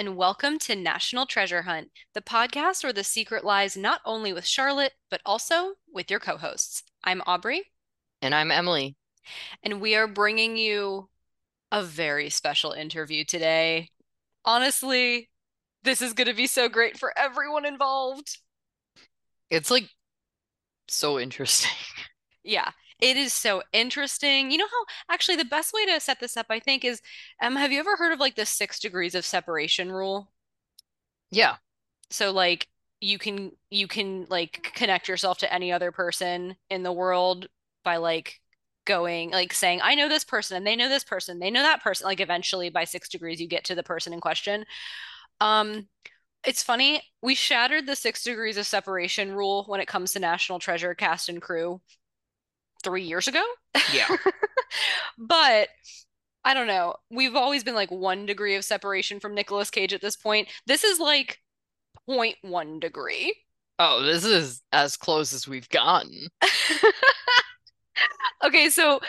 and welcome to National Treasure Hunt, the podcast where the secret lies not only with Charlotte, but also with your co hosts. I'm Aubrey. And I'm Emily. And we are bringing you a very special interview today. Honestly, this is going to be so great for everyone involved. It's like so interesting. Yeah, it is so interesting. You know how actually the best way to set this up, I think, is um, have you ever heard of like the six degrees of separation rule? Yeah. So like you can you can like connect yourself to any other person in the world by like going like saying I know this person and they know this person, they know that person. Like eventually by six degrees you get to the person in question. Um it's funny, we shattered the six degrees of separation rule when it comes to National Treasure cast and crew three years ago. Yeah. but I don't know. We've always been like one degree of separation from Nicolas Cage at this point. This is like 0.1 degree. Oh, this is as close as we've gotten. okay, so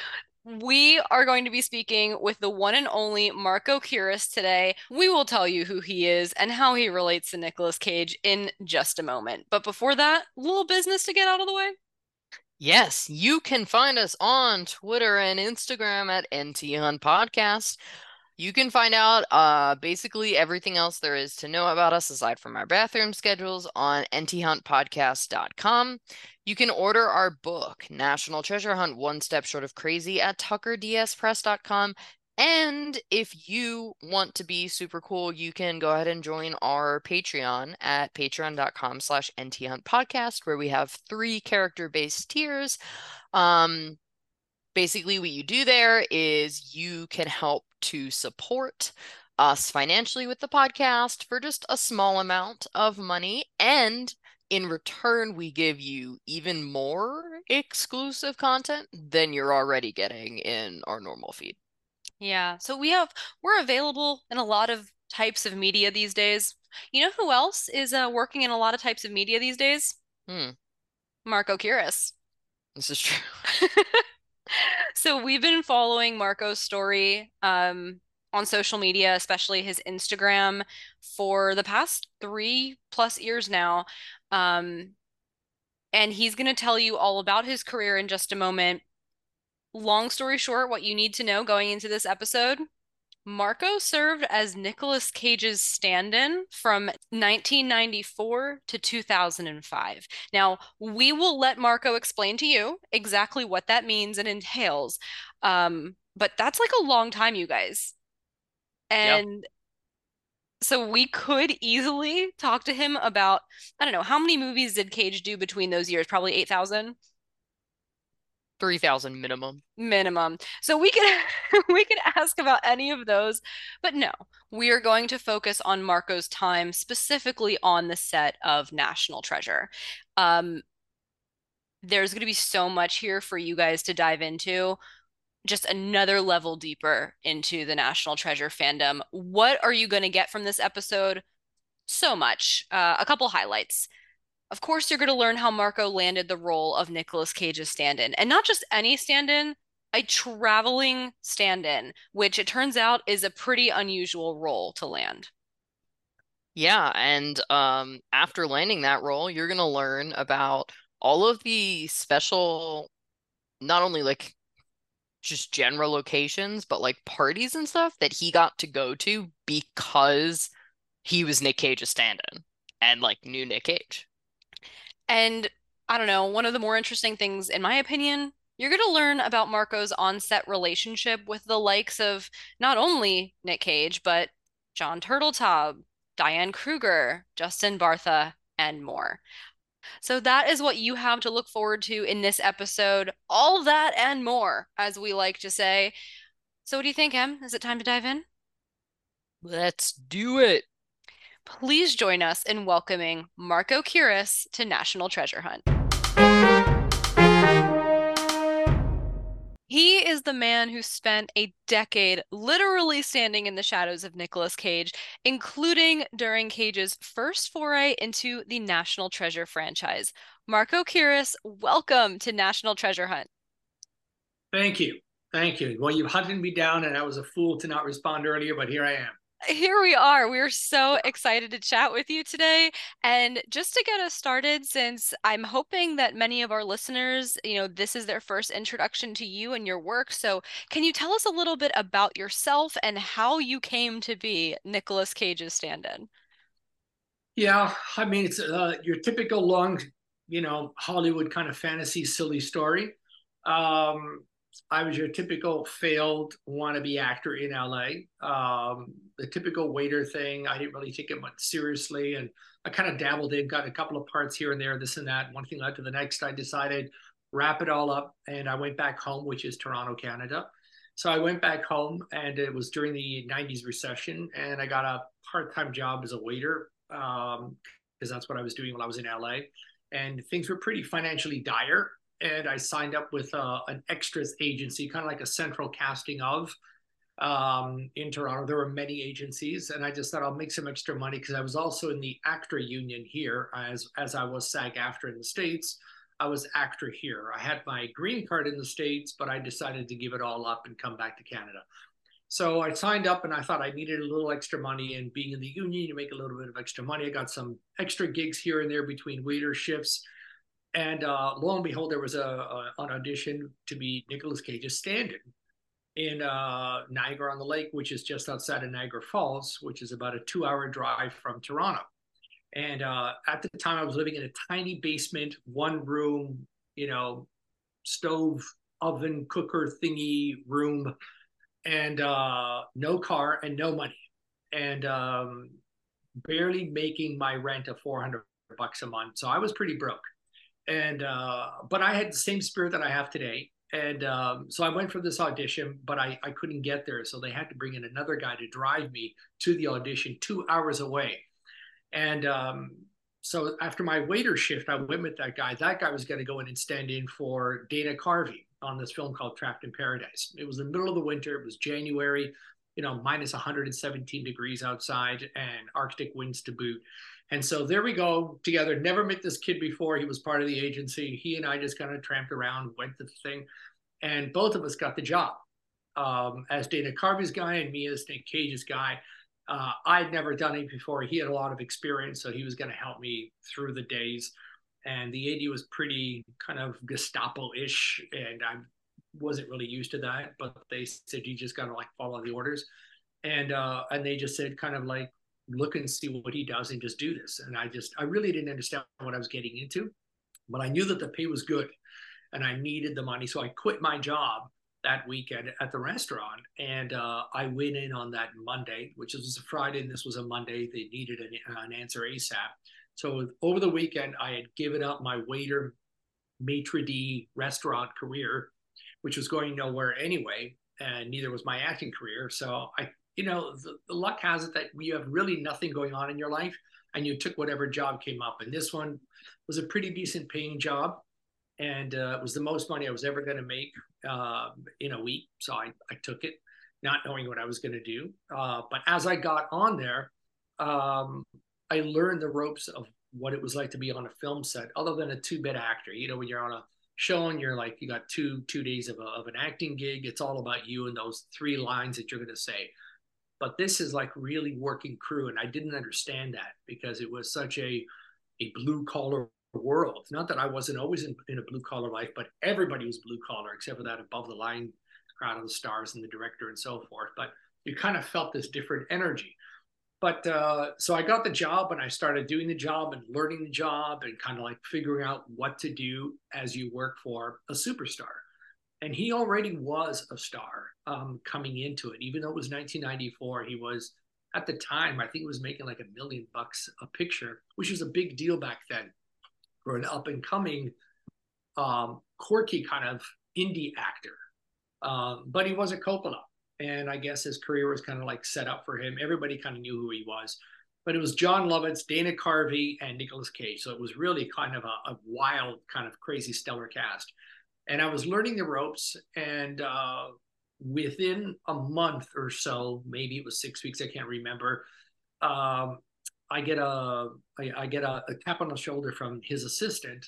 we are going to be speaking with the one and only Marco Kyris today. We will tell you who he is and how he relates to Nicolas Cage in just a moment. But before that, little business to get out of the way. Yes, you can find us on Twitter and Instagram at NT Hunt Podcast. You can find out uh, basically everything else there is to know about us aside from our bathroom schedules on nthuntpodcast.com. You can order our book, National Treasure Hunt One Step Short of Crazy, at tuckerdspress.com. And if you want to be super cool, you can go ahead and join our Patreon at patreon.com slash nthuntpodcast, where we have three character-based tiers. Um, basically what you do there is you can help to support us financially with the podcast for just a small amount of money and in return we give you even more exclusive content than you're already getting in our normal feed yeah so we have we're available in a lot of types of media these days you know who else is uh, working in a lot of types of media these days hmm. marco Kyris. this is true so we've been following Marco's story um, on social media, especially his Instagram, for the past three plus years now. Um, and he's going to tell you all about his career in just a moment. Long story short, what you need to know going into this episode Marco served as Nicolas Cage's stand in from 1994 to 2005. Now, we will let Marco explain to you exactly what that means and entails. Um, but that's like a long time, you guys. And yep. so we could easily talk to him about, I don't know, how many movies did Cage do between those years? Probably 8,000. 3000 minimum. Minimum. So we could we could ask about any of those but no we are going to focus on marco's time specifically on the set of national treasure. Um there's going to be so much here for you guys to dive into. Just another level deeper into the national treasure fandom. What are you going to get from this episode? So much. Uh, a couple highlights of course, you're going to learn how Marco landed the role of Nicolas Cage's stand in. And not just any stand in, a traveling stand in, which it turns out is a pretty unusual role to land. Yeah. And um, after landing that role, you're going to learn about all of the special, not only like just general locations, but like parties and stuff that he got to go to because he was Nick Cage's stand in and like knew Nick Cage. And I don't know, one of the more interesting things, in my opinion, you're going to learn about Marco's on-set relationship with the likes of not only Nick Cage, but John Turteltaub, Diane Kruger, Justin Bartha, and more. So that is what you have to look forward to in this episode. All that and more, as we like to say. So what do you think, Em? Is it time to dive in? Let's do it. Please join us in welcoming Marco Kyris to National Treasure Hunt. He is the man who spent a decade literally standing in the shadows of Nicolas Cage, including during Cage's first foray into the National Treasure franchise. Marco Kyris, welcome to National Treasure Hunt. Thank you. Thank you. Well, you hunted me down, and I was a fool to not respond earlier, but here I am. Here we are. We're so excited to chat with you today. And just to get us started, since I'm hoping that many of our listeners, you know, this is their first introduction to you and your work. So, can you tell us a little bit about yourself and how you came to be Nicolas Cage's stand in? Yeah, I mean, it's uh, your typical long, you know, Hollywood kind of fantasy, silly story. Um, I was your typical failed wannabe actor in LA. Um, the typical waiter thing. I didn't really take it much seriously, and I kind of dabbled in, got a couple of parts here and there, this and that. One thing led to the next. I decided wrap it all up, and I went back home, which is Toronto, Canada. So I went back home, and it was during the '90s recession, and I got a part-time job as a waiter because um, that's what I was doing when I was in LA, and things were pretty financially dire and I signed up with uh, an extras agency, kind of like a central casting of um, in Toronto. There were many agencies, and I just thought I'll make some extra money because I was also in the actor union here, as as I was SAG-AFTRA in the states. I was ACTRA here. I had my green card in the states, but I decided to give it all up and come back to Canada. So I signed up, and I thought I needed a little extra money. And being in the union, you make a little bit of extra money. I got some extra gigs here and there between waiter shifts and uh, lo and behold, there was a, a, an audition to be Nicolas Cage's stand-in in uh, Niagara on the Lake, which is just outside of Niagara Falls, which is about a two-hour drive from Toronto. And uh, at the time, I was living in a tiny basement, one room, you know, stove, oven, cooker thingy room, and uh, no car and no money, and um, barely making my rent of 400 bucks a month. So I was pretty broke and uh, but I had the same spirit that I have today. And um, so I went for this audition, but I, I couldn't get there. So they had to bring in another guy to drive me to the audition two hours away. And um, so after my waiter shift, I went with that guy. That guy was going to go in and stand in for Dana Carvey on this film called Trapped in Paradise. It was the middle of the winter. It was January, you know, minus 117 degrees outside and Arctic winds to boot. And so there we go together. Never met this kid before. He was part of the agency. He and I just kind of tramped around, went to the thing, and both of us got the job. Um, as Dana Carvey's guy and me as Nick Cage's guy. Uh, I'd never done it before. He had a lot of experience, so he was going to help me through the days. And the AD was pretty kind of Gestapo-ish, and I wasn't really used to that. But they said you just got to like follow the orders, and uh, and they just said kind of like look and see what he does and just do this. And I just, I really didn't understand what I was getting into, but I knew that the pay was good and I needed the money. So I quit my job that weekend at the restaurant and uh, I went in on that Monday, which was a Friday and this was a Monday. They needed an, an answer ASAP. So over the weekend, I had given up my waiter maitre d restaurant career, which was going nowhere anyway, and neither was my acting career. So I you know, the, the luck has it that you have really nothing going on in your life and you took whatever job came up. And this one was a pretty decent paying job. And uh, it was the most money I was ever going to make uh, in a week. So I, I took it, not knowing what I was going to do. Uh, but as I got on there, um, I learned the ropes of what it was like to be on a film set, other than a two bit actor. You know, when you're on a show and you're like, you got two two days of, a, of an acting gig, it's all about you and those three lines that you're going to say but this is like really working crew and i didn't understand that because it was such a a blue collar world. Not that i wasn't always in, in a blue collar life but everybody was blue collar except for that above the line crowd of the stars and the director and so forth but you kind of felt this different energy. But uh, so i got the job and i started doing the job and learning the job and kind of like figuring out what to do as you work for a superstar and he already was a star um, coming into it. Even though it was 1994, he was at the time I think he was making like a million bucks a picture, which was a big deal back then for an up and coming, um, quirky kind of indie actor. Um, but he was a Coppola, and I guess his career was kind of like set up for him. Everybody kind of knew who he was. But it was Jon Lovitz, Dana Carvey, and Nicolas Cage. So it was really kind of a, a wild, kind of crazy, stellar cast and I was learning the ropes. And uh, within a month or so, maybe it was six weeks, I can't remember. Um, I get a I, I get a, a, tap on the shoulder from his assistant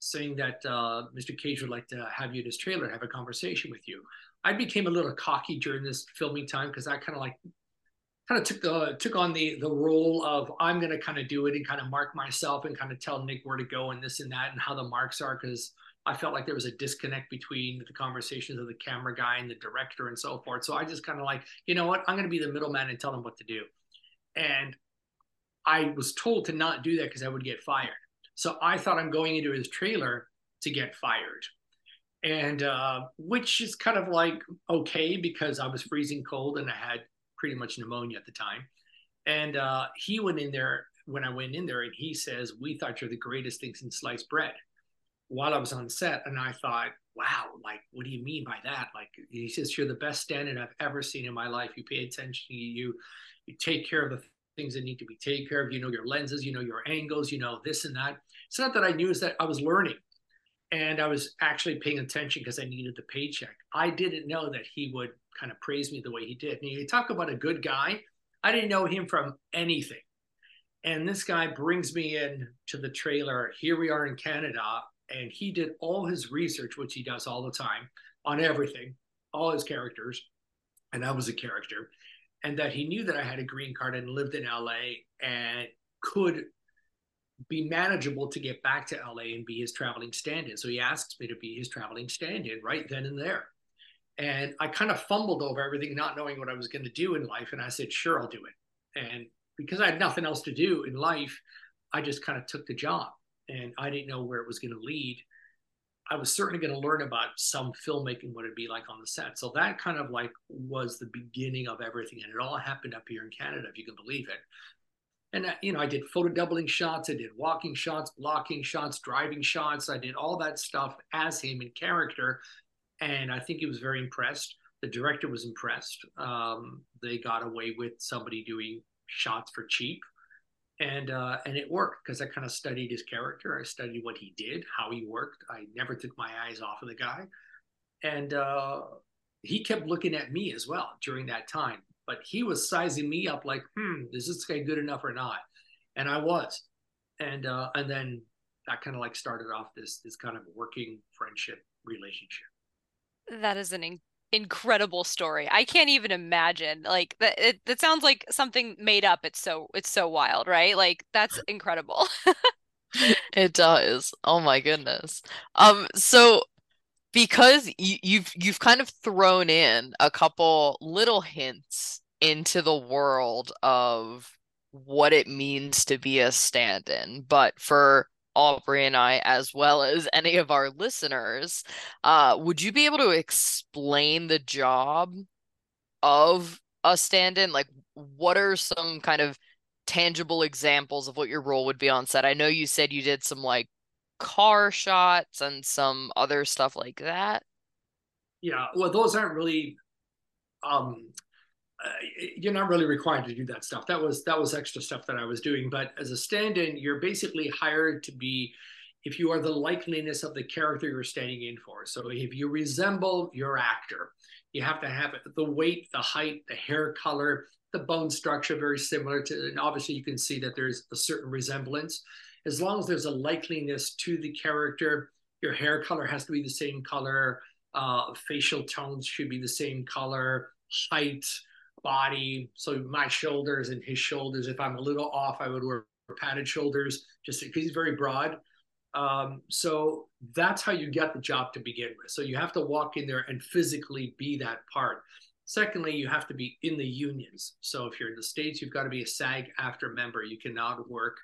saying that uh, Mr. Cage would like to have you in his trailer, have a conversation with you. I became a little cocky during this filming time because I kind of like kind of took the took on the the role of I'm going to kind of do it and kind of mark myself and kind of tell Nick where to go and this and that and how the marks are because I felt like there was a disconnect between the conversations of the camera guy and the director and so forth. So I just kind of like, you know what, I'm going to be the middleman and tell them what to do. And I was told to not do that because I would get fired. So I thought I'm going into his trailer to get fired. And uh, which is kind of like okay because I was freezing cold and I had pretty much pneumonia at the time. And uh, he went in there when I went in there and he says, We thought you're the greatest thing since sliced bread while I was on set. And I thought, wow, like, what do you mean by that? Like, he says, You're the best stand-in I've ever seen in my life. You pay attention, you, you take care of the things that need to be taken care of. You know your lenses, you know your angles, you know this and that. It's not that I knew, is that I was learning and I was actually paying attention because I needed the paycheck. I didn't know that he would kind of praise me the way he did. And you talk about a good guy. I didn't know him from anything. And this guy brings me in to the trailer. Here we are in Canada, and he did all his research, which he does all the time on everything, all his characters. And I was a character. And that he knew that I had a green card and lived in LA and could be manageable to get back to LA and be his traveling stand in. So he asks me to be his traveling stand in right then and there. And I kind of fumbled over everything, not knowing what I was going to do in life. And I said, sure, I'll do it. And because I had nothing else to do in life, I just kind of took the job and I didn't know where it was going to lead. I was certainly going to learn about some filmmaking, what it'd be like on the set. So that kind of like was the beginning of everything. And it all happened up here in Canada, if you can believe it and uh, you know i did photo doubling shots i did walking shots blocking shots driving shots i did all that stuff as him in character and i think he was very impressed the director was impressed um, they got away with somebody doing shots for cheap and uh, and it worked because i kind of studied his character i studied what he did how he worked i never took my eyes off of the guy and uh, he kept looking at me as well during that time but he was sizing me up like, hmm, is this guy good enough or not? And I was, and uh, and then that kind of like started off this this kind of working friendship relationship. That is an incredible story. I can't even imagine. Like that. It, it sounds like something made up. It's so it's so wild, right? Like that's incredible. it does. Oh my goodness. Um. So because you, you've you've kind of thrown in a couple little hints into the world of what it means to be a stand-in but for aubrey and i as well as any of our listeners uh, would you be able to explain the job of a stand-in like what are some kind of tangible examples of what your role would be on set i know you said you did some like car shots and some other stuff like that. Yeah, well, those aren't really. Um, uh, you're not really required to do that stuff. That was that was extra stuff that I was doing. But as a stand-in, you're basically hired to be, if you are the likeliness of the character you're standing in for. So if you resemble your actor, you have to have the weight, the height, the hair color, the bone structure very similar to. And obviously, you can see that there's a certain resemblance as long as there's a likeliness to the character, your hair color has to be the same color, uh, facial tones should be the same color, height, body. So my shoulders and his shoulders, if I'm a little off, I would wear padded shoulders just because he's very broad. Um, so that's how you get the job to begin with. So you have to walk in there and physically be that part. Secondly, you have to be in the unions. So if you're in the States, you've got to be a SAG after member. You cannot work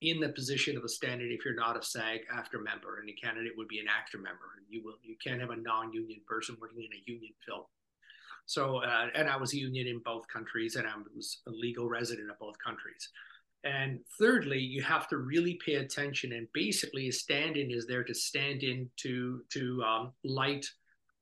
in the position of a stand-in if you're not a SAG after member, and a candidate would be an AFTRA member. And you will you can't have a non-union person working in a union film. So, uh, and I was a union in both countries, and I was a legal resident of both countries. And thirdly, you have to really pay attention. And basically, a stand-in is there to stand in to to um, light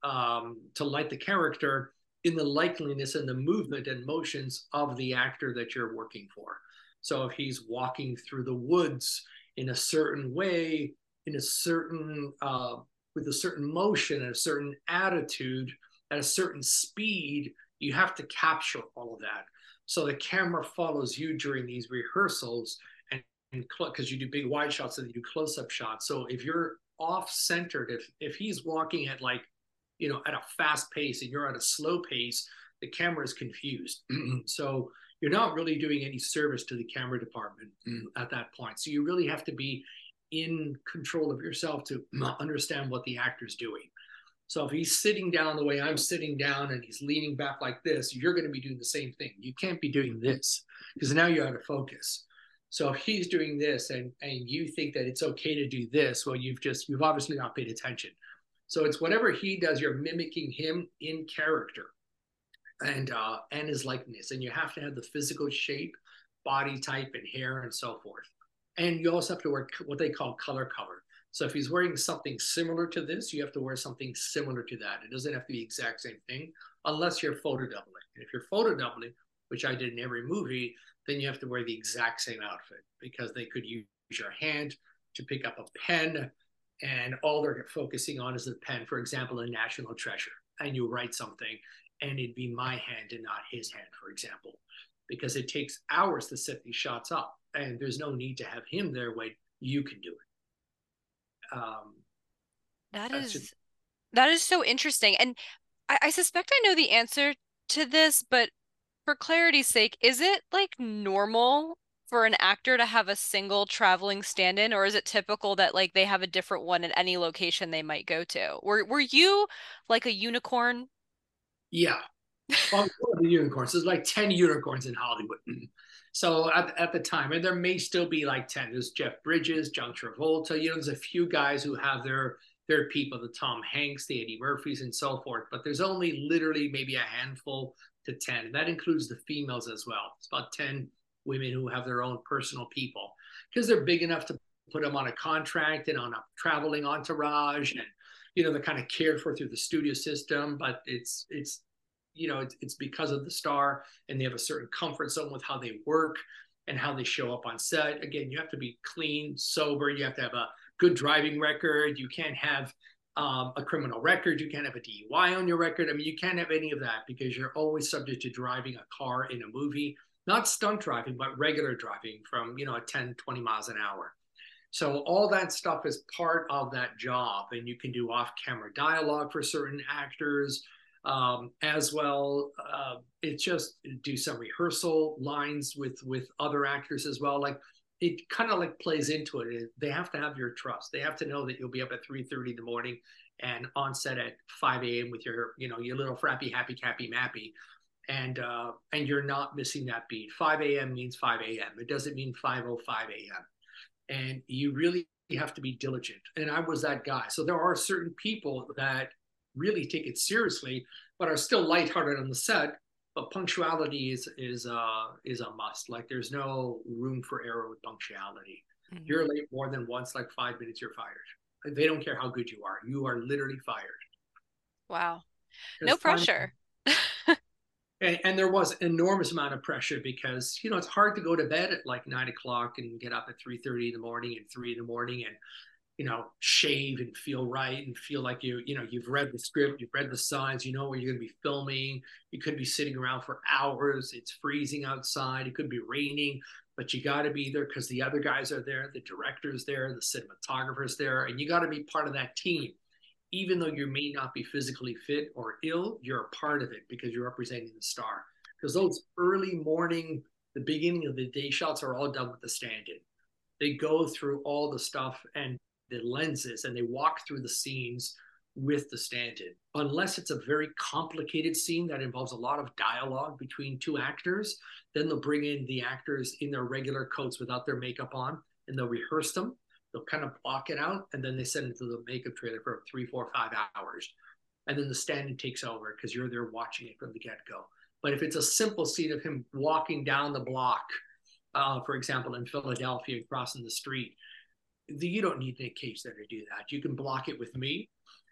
um, to light the character in the likeliness and the movement and motions of the actor that you're working for. So if he's walking through the woods in a certain way, in a certain uh, with a certain motion and a certain attitude at a certain speed, you have to capture all of that. So the camera follows you during these rehearsals, and because you do big wide shots and you do close up shots. So if you're off centered, if if he's walking at like you know at a fast pace and you're at a slow pace, the camera is confused. so you're not really doing any service to the camera department at that point. So you really have to be in control of yourself to understand what the actor's doing. So if he's sitting down the way I'm sitting down and he's leaning back like this, you're going to be doing the same thing. You can't be doing this because now you're out of focus. So if he's doing this and and you think that it's okay to do this, well, you've just you've obviously not paid attention. So it's whatever he does, you're mimicking him in character and uh and his likeness. And you have to have the physical shape, body type, and hair and so forth. And you also have to wear what they call color cover. So if he's wearing something similar to this, you have to wear something similar to that. It doesn't have to be exact same thing unless you're photo doubling. And if you're photo doubling, which I did in every movie, then you have to wear the exact same outfit because they could use your hand to pick up a pen and all they're focusing on is the pen, for example, in National Treasure. And you write something and it'd be my hand and not his hand, for example, because it takes hours to set these shots up and there's no need to have him there when you can do it. Um, that is just... that is so interesting. And I, I suspect I know the answer to this, but for clarity's sake, is it like normal for an actor to have a single traveling stand-in or is it typical that like they have a different one at any location they might go to? Were were you like a unicorn? Yeah. Well, the unicorns. There's like 10 unicorns in Hollywood. So at, at the time, and there may still be like 10. There's Jeff Bridges, John Travolta, you know, there's a few guys who have their their people, the Tom Hanks, the Eddie Murphys, and so forth. But there's only literally maybe a handful to 10. And that includes the females as well. It's about 10 women who have their own personal people because they're big enough to put them on a contract and on a traveling entourage and you know they're kind of cared for through the studio system but it's it's you know it's, it's because of the star and they have a certain comfort zone with how they work and how they show up on set again you have to be clean sober you have to have a good driving record you can't have um, a criminal record. You can't have a DUI on your record. I mean, you can't have any of that because you're always subject to driving a car in a movie, not stunt driving, but regular driving from, you know, at 10, 20 miles an hour. So all that stuff is part of that job. And you can do off camera dialogue for certain actors um, as well. Uh, it's just do some rehearsal lines with, with other actors as well. Like it kind of like plays into it. They have to have your trust. They have to know that you'll be up at 3:30 in the morning and on set at 5 a.m. with your, you know, your little frappy, happy, cappy, mappy, and uh, and you're not missing that beat. 5 a.m. means 5 a.m. It doesn't mean 5:05 a.m. And you really have to be diligent. And I was that guy. So there are certain people that really take it seriously, but are still lighthearted on the set but punctuality is is uh is a must. Like there's no room for error with punctuality. Mm-hmm. You're late more than once, like five minutes, you're fired. They don't care how good you are. You are literally fired. Wow. No pressure. and, and, there was enormous amount of pressure because you know it's hard to go to bed at like nine o'clock and get up at three thirty in the morning and three in the morning and you know, shave and feel right and feel like you, you know, you've read the script, you've read the signs, you know where you're going to be filming. You could be sitting around for hours. It's freezing outside. It could be raining, but you got to be there because the other guys are there, the director's there, the cinematographer's there, and you got to be part of that team. Even though you may not be physically fit or ill, you're a part of it because you're representing the star. Because those early morning, the beginning of the day shots are all done with the stand-in. They go through all the stuff and the lenses and they walk through the scenes with the stand-in. Unless it's a very complicated scene that involves a lot of dialogue between two actors then they'll bring in the actors in their regular coats without their makeup on and they'll rehearse them. They'll kind of block it out and then they send it to the makeup trailer for three four five hours. And then the stand-in takes over because you're there watching it from the get-go. But if it's a simple scene of him walking down the block uh, for example in philadelphia crossing the street you don't need Nick Cage there to do that. You can block it with me,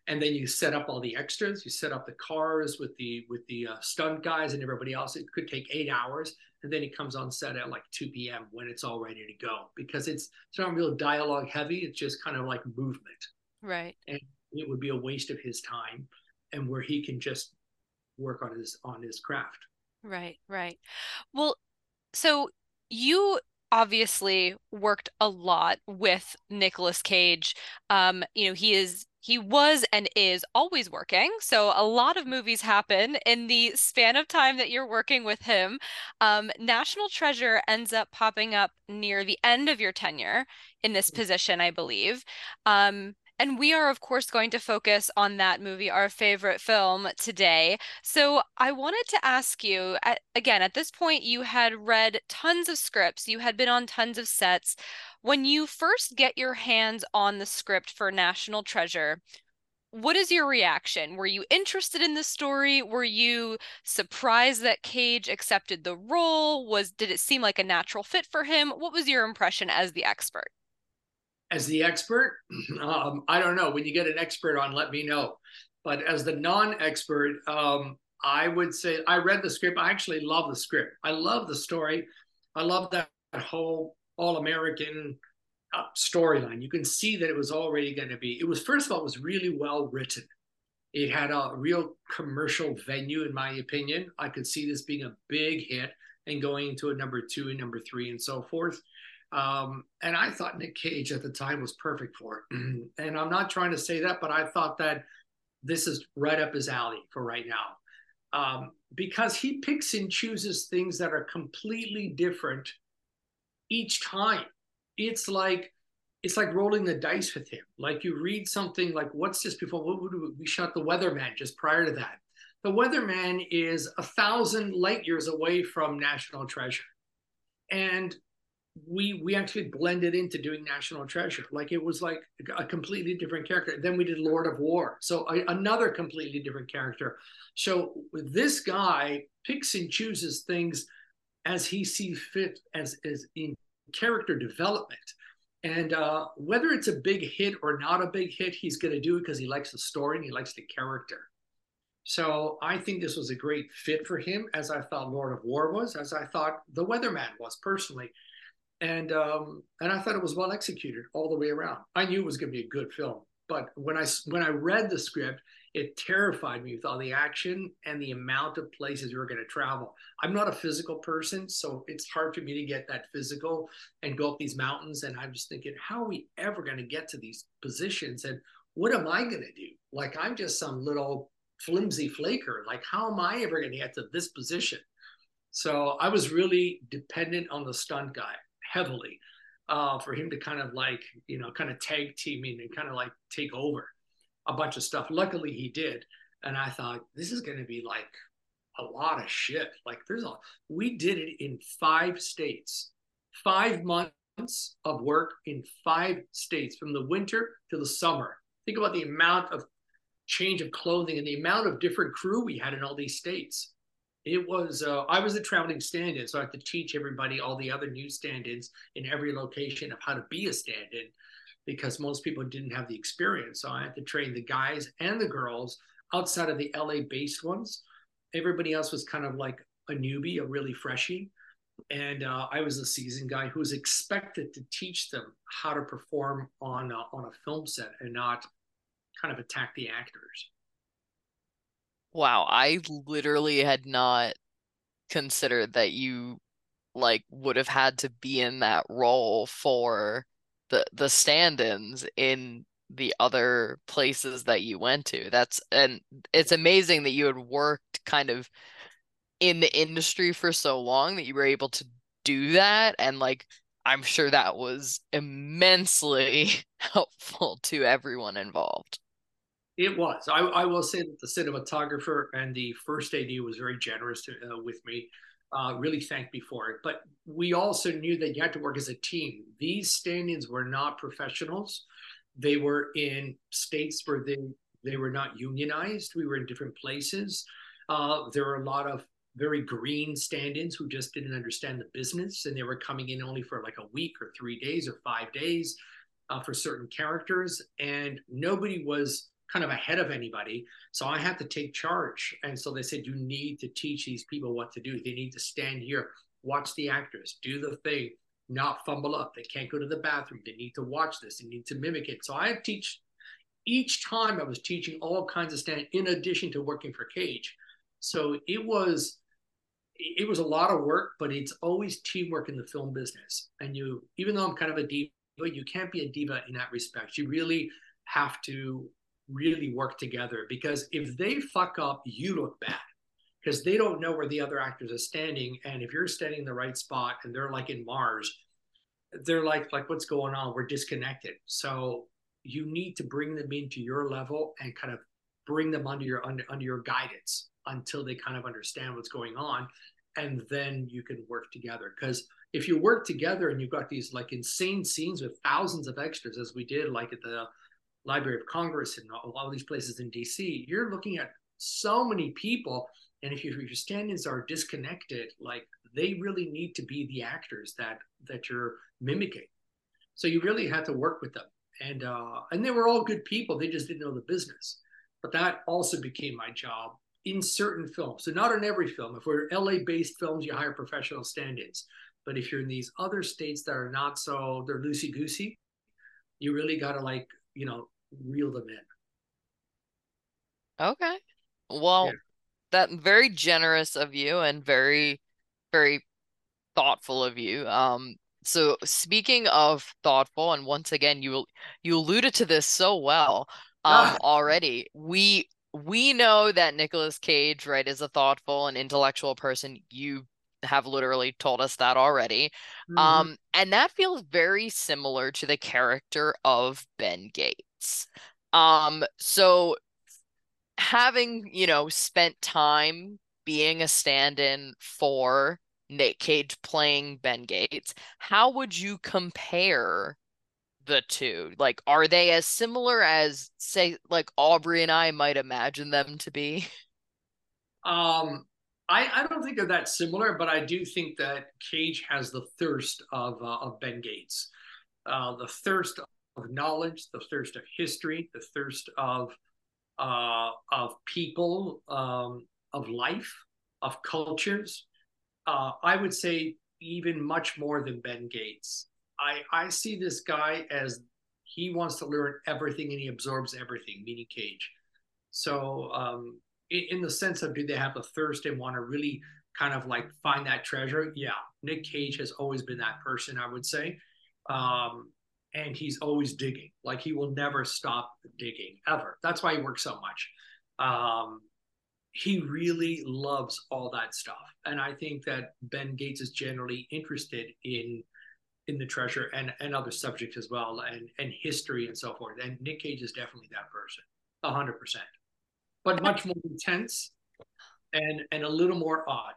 and then you set up all the extras. You set up the cars with the with the uh, stunt guys and everybody else. It could take eight hours, and then he comes on set at like 2 p.m. when it's all ready to go because it's it's not real dialogue heavy. It's just kind of like movement, right? And it would be a waste of his time, and where he can just work on his on his craft. Right, right. Well, so you obviously worked a lot with Nicolas Cage. Um, you know, he is he was and is always working. So a lot of movies happen in the span of time that you're working with him. Um, National Treasure ends up popping up near the end of your tenure in this position, I believe. Um, and we are, of course, going to focus on that movie, our favorite film today. So I wanted to ask you at, again, at this point, you had read tons of scripts, you had been on tons of sets. When you first get your hands on the script for National Treasure, what is your reaction? Were you interested in the story? Were you surprised that Cage accepted the role? Was did it seem like a natural fit for him? What was your impression as the expert? As the expert, um, I don't know. When you get an expert on, let me know. But as the non-expert, um, I would say I read the script. I actually love the script. I love the story. I love that whole all American uh, storyline. You can see that it was already going to be. It was first of all, it was really well written. It had a real commercial venue, in my opinion. I could see this being a big hit and going to a number two and number three and so forth. Um, and I thought Nick Cage at the time was perfect for it. and I'm not trying to say that, but I thought that this is right up his alley for right now. Um, because he picks and chooses things that are completely different each time. It's like it's like rolling the dice with him. Like you read something like what's this before? What would we, we shot the Weatherman just prior to that? The Weatherman is a thousand light years away from National Treasure, and we we actually blended into doing National Treasure. Like it was like a completely different character. Then we did Lord of War, so another completely different character. So this guy picks and chooses things as he sees fit as, as in character development. And uh, whether it's a big hit or not a big hit, he's going to do it because he likes the story and he likes the character. So I think this was a great fit for him, as I thought Lord of War was, as I thought The Weatherman was personally, and um, and I thought it was well executed all the way around. I knew it was going to be a good film, but when I when I read the script it terrified me with all the action and the amount of places we were going to travel. I'm not a physical person, so it's hard for me to get that physical and go up these mountains. And I'm just thinking, how are we ever going to get to these positions? And what am I going to do? Like, I'm just some little flimsy flaker. Like, how am I ever going to get to this position? So I was really dependent on the stunt guy heavily uh, for him to kind of like, you know, kind of tag teaming and kind of like take over a bunch of stuff. Luckily, he did. And I thought, this is going to be like a lot of shit. Like, there's a, we did it in five states, five months of work in five states from the winter to the summer. Think about the amount of change of clothing and the amount of different crew we had in all these states. It was, uh, I was a traveling stand in, so I had to teach everybody, all the other new stand ins in every location of how to be a stand in because most people didn't have the experience. So I had to train the guys and the girls outside of the LA based ones. Everybody else was kind of like a newbie, a really freshie. And uh, I was a seasoned guy who was expected to teach them how to perform on a, on a film set and not kind of attack the actors. Wow, I literally had not considered that you like would have had to be in that role for the the stand-ins in the other places that you went to. That's and it's amazing that you had worked kind of in the industry for so long that you were able to do that and like I'm sure that was immensely helpful to everyone involved. It was. I, I will say that the cinematographer and the first AD was very generous to, uh, with me uh, really thanked me for it. But we also knew that you had to work as a team. These stand-ins were not professionals. They were in states where they they were not unionized. We were in different places. Uh, there were a lot of very green stand-ins who just didn't understand the business, and they were coming in only for like a week or three days or five days uh, for certain characters, and nobody was kind of ahead of anybody. So I had to take charge. And so they said, you need to teach these people what to do. They need to stand here, watch the actors, do the thing, not fumble up. They can't go to the bathroom. They need to watch this. They need to mimic it. So I teach each time I was teaching all kinds of stand in addition to working for Cage. So it was it was a lot of work, but it's always teamwork in the film business. And you, even though I'm kind of a diva, you can't be a diva in that respect. You really have to really work together because if they fuck up, you look bad because they don't know where the other actors are standing. And if you're standing in the right spot and they're like in Mars, they're like, like, what's going on? We're disconnected. So you need to bring them into your level and kind of bring them under your under, under your guidance until they kind of understand what's going on and then you can work together because if you work together and you've got these like insane scenes with thousands of extras as we did like at the library of congress and a lot of these places in dc you're looking at so many people and if, you, if your stand-ins are disconnected like they really need to be the actors that that you're mimicking. So you really had to work with them. And uh and they were all good people they just didn't know the business. But that also became my job in certain films. So not in every film. If we're la based films you hire professional stand-ins. But if you're in these other states that are not so they're loosey goosey you really got to like you know reel them in Okay. Well, Yeah. that very generous of you and very, very thoughtful of you. Um, so speaking of thoughtful, and once again, you you alluded to this so well, um, Ah. already. We we know that Nicolas Cage, right, is a thoughtful and intellectual person. You have literally told us that already. Mhm. Um, and that feels very similar to the character of Ben Um, so having, you know, spent time being a stand-in for Nick Cage playing Ben Gates, how would you compare the two? Like, are they as similar as, say, like Aubrey and I might imagine them to be? Um, I, I don't think they're that similar, but I do think that Cage has the thirst of uh, of Ben Gates, uh, the thirst of knowledge, the thirst of history, the thirst of uh, of people, um, of life, of cultures. Uh, I would say even much more than Ben Gates. I I see this guy as he wants to learn everything and he absorbs everything, meaning Cage. So um, in, in the sense of do they have the thirst and want to really kind of like find that treasure? Yeah, Nick Cage has always been that person, I would say. Um, and he's always digging. Like he will never stop digging ever. That's why he works so much. Um, he really loves all that stuff, and I think that Ben Gates is generally interested in in the treasure and and other subjects as well, and and history and so forth. And Nick Cage is definitely that person, hundred percent, but much more intense and and a little more odd.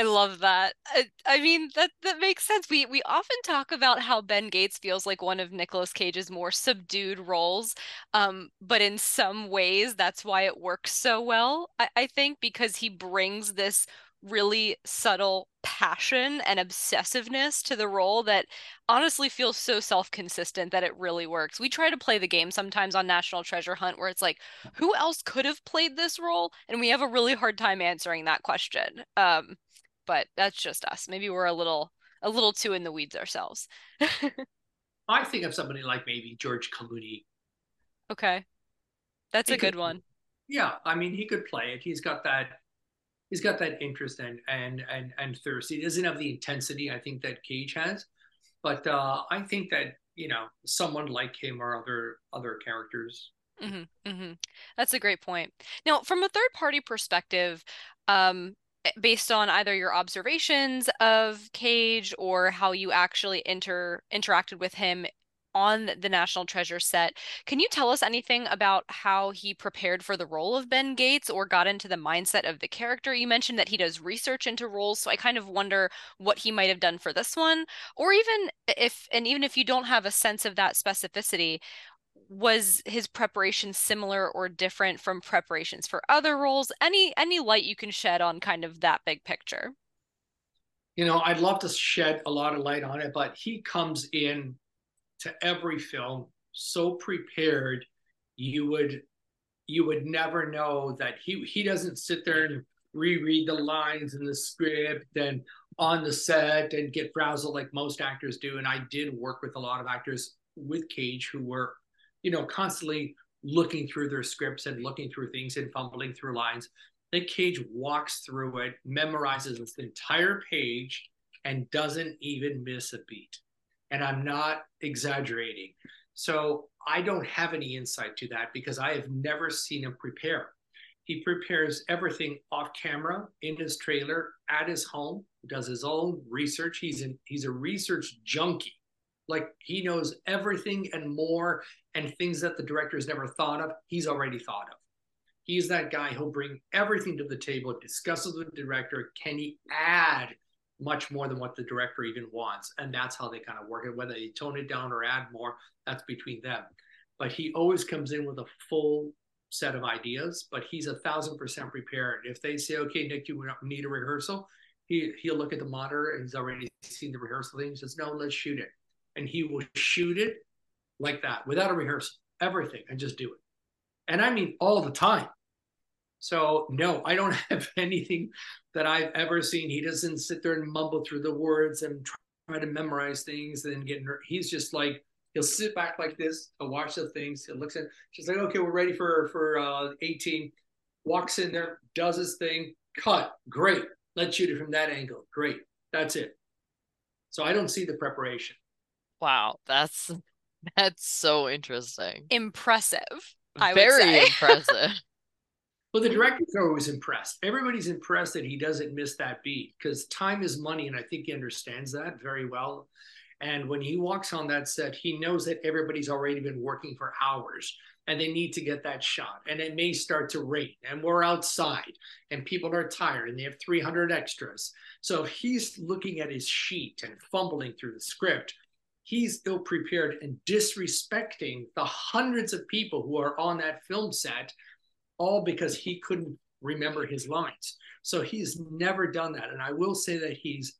I love that. I, I mean that that makes sense. We we often talk about how Ben Gates feels like one of Nicolas Cage's more subdued roles, um, but in some ways that's why it works so well. I, I think because he brings this really subtle passion and obsessiveness to the role that honestly feels so self-consistent that it really works. We try to play the game sometimes on National Treasure Hunt where it's like, who else could have played this role? And we have a really hard time answering that question. Um, but that's just us. Maybe we're a little a little too in the weeds ourselves. I think of somebody like maybe George Clooney. Okay. That's He a could- good one. Yeah, I mean he could play it. He's got that he's got that interest and and and and thirst. He doesn't have the intensity I think that Cage has, but uh, I think that you know someone like him or other other characters. hmm hmm That's a great point. Now, from a third party perspective, um, Eh, based on either your observations of Cage or how you actually inter interacted with him on the National Treasure set, can you tell us anything about how he prepared for the role of Ben Gates or got into the mindset of the character? You mentioned that he does research into roles, so I kind of wonder what he might have done for this one, or even if, and even if you don't have a sense of that specificity, was his preparation similar or different from preparations for other roles? Any any light you can shed on kind of that big picture? You know, I'd love to shed a lot of light on it, but he comes in to every film so prepared you would you would never know that he he doesn't sit there and reread the lines in the script and on the set and get frazzled like most actors do and i did work with a lot of actors with cage who were you know constantly looking through their scripts and looking through things and fumbling through lines Nick Cage walks through it, memorizes this entire page, and doesn't even miss a beat. And I'm not exaggerating. So I don't have any insight to that because I have never seen him prepare. He prepares everything off camera in his trailer at his home, does his own research. He's in, he's a research junkie. Like he knows everything and more and things that the director has never thought of, he's already thought of. He's that guy who'll bring everything to the table, discusses with the director. Can he add much more than what the director even wants? And that's how they kind of work it. Whether they tone it down or add more, that's between them. But he always comes in with a full set of ideas, but he's a thousand percent prepared. If they say, okay, Nick, you need a rehearsal, he, he'll look at the monitor and he's already seen the rehearsal thing. He says, no, let's shoot it. And he will shoot it like that without a rehearsal, everything, and just do it. And I mean all the time. So no, I don't have anything that I've ever seen. He doesn't sit there and mumble through the words and try to memorize things and get. He's just like he'll sit back like this. He'll watch the things. He looks at. She's like, okay, we're ready for for uh, 18. Walks in there, does his thing. Cut. Great. Let's shoot it from that angle. Great. That's it. So I don't see the preparation. Wow, that's that's so interesting. Impressive. I Very impressive. Well, the director's always impressed. Everybody's impressed that he doesn't miss that beat because time is money, and I think he understands that very well. And when he walks on that set, he knows that everybody's already been working for hours and they need to get that shot. And it may start to rain, and we're outside, and people are tired, and they have 300 extras. So if he's looking at his sheet and fumbling through the script, he's ill prepared and disrespecting the hundreds of people who are on that film set all because he couldn't remember his lines. So he's never done that. And I will say that he's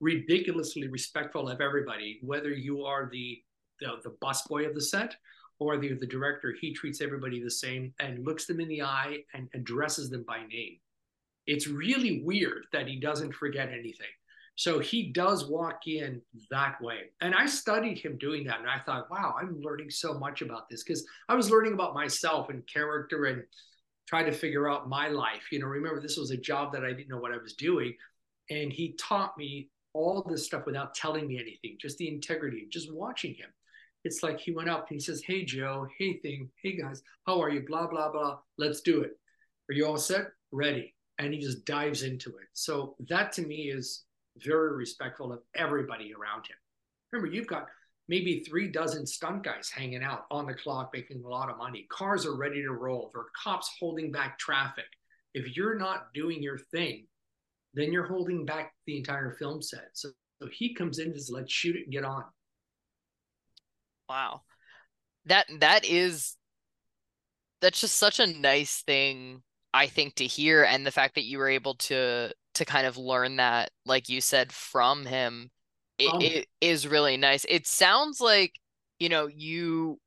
ridiculously respectful of everybody, whether you are the the, the busboy of the set or the, the director, he treats everybody the same and looks them in the eye and addresses them by name. It's really weird that he doesn't forget anything. So he does walk in that way. And I studied him doing that. And I thought, wow, I'm learning so much about this because I was learning about myself and character and trying to figure out my life. You know, remember, this was a job that I didn't know what I was doing. And he taught me all this stuff without telling me anything, just the integrity, just watching him. It's like he went up and he says, Hey, Joe, hey, thing, hey, guys, how are you? Blah, blah, blah. Let's do it. Are you all set? Ready. And he just dives into it. So that to me is very respectful of everybody around him. Remember, you've got maybe three dozen stunt guys hanging out on the clock making a lot of money. Cars are ready to roll. There are cops holding back traffic. If you're not doing your thing, then you're holding back the entire film set. So, so he comes in and says, let's shoot it and get on. Wow. That that is that's just such a nice thing I think to hear and the fact that you were able to to kind of learn that like you said from him it, um, it is really nice. It sounds like, you know, you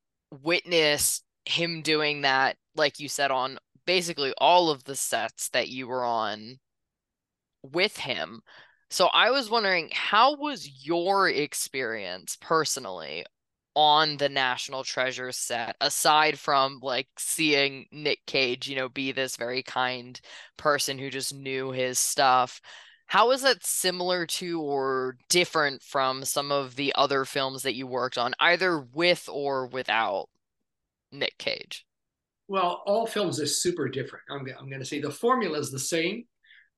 witnessed him doing that, like you said, on basically all of the sets that you were on with him. So I was wondering, how was your experience personally on the National Treasure set, aside from like seeing Nick Cage, you know, be this very kind person who just knew his stuff? How is that similar to or different from some of the other films that you worked on, either with or without Nick Cage? Well, all films are super different. I'm, I'm going to say the formula is the same.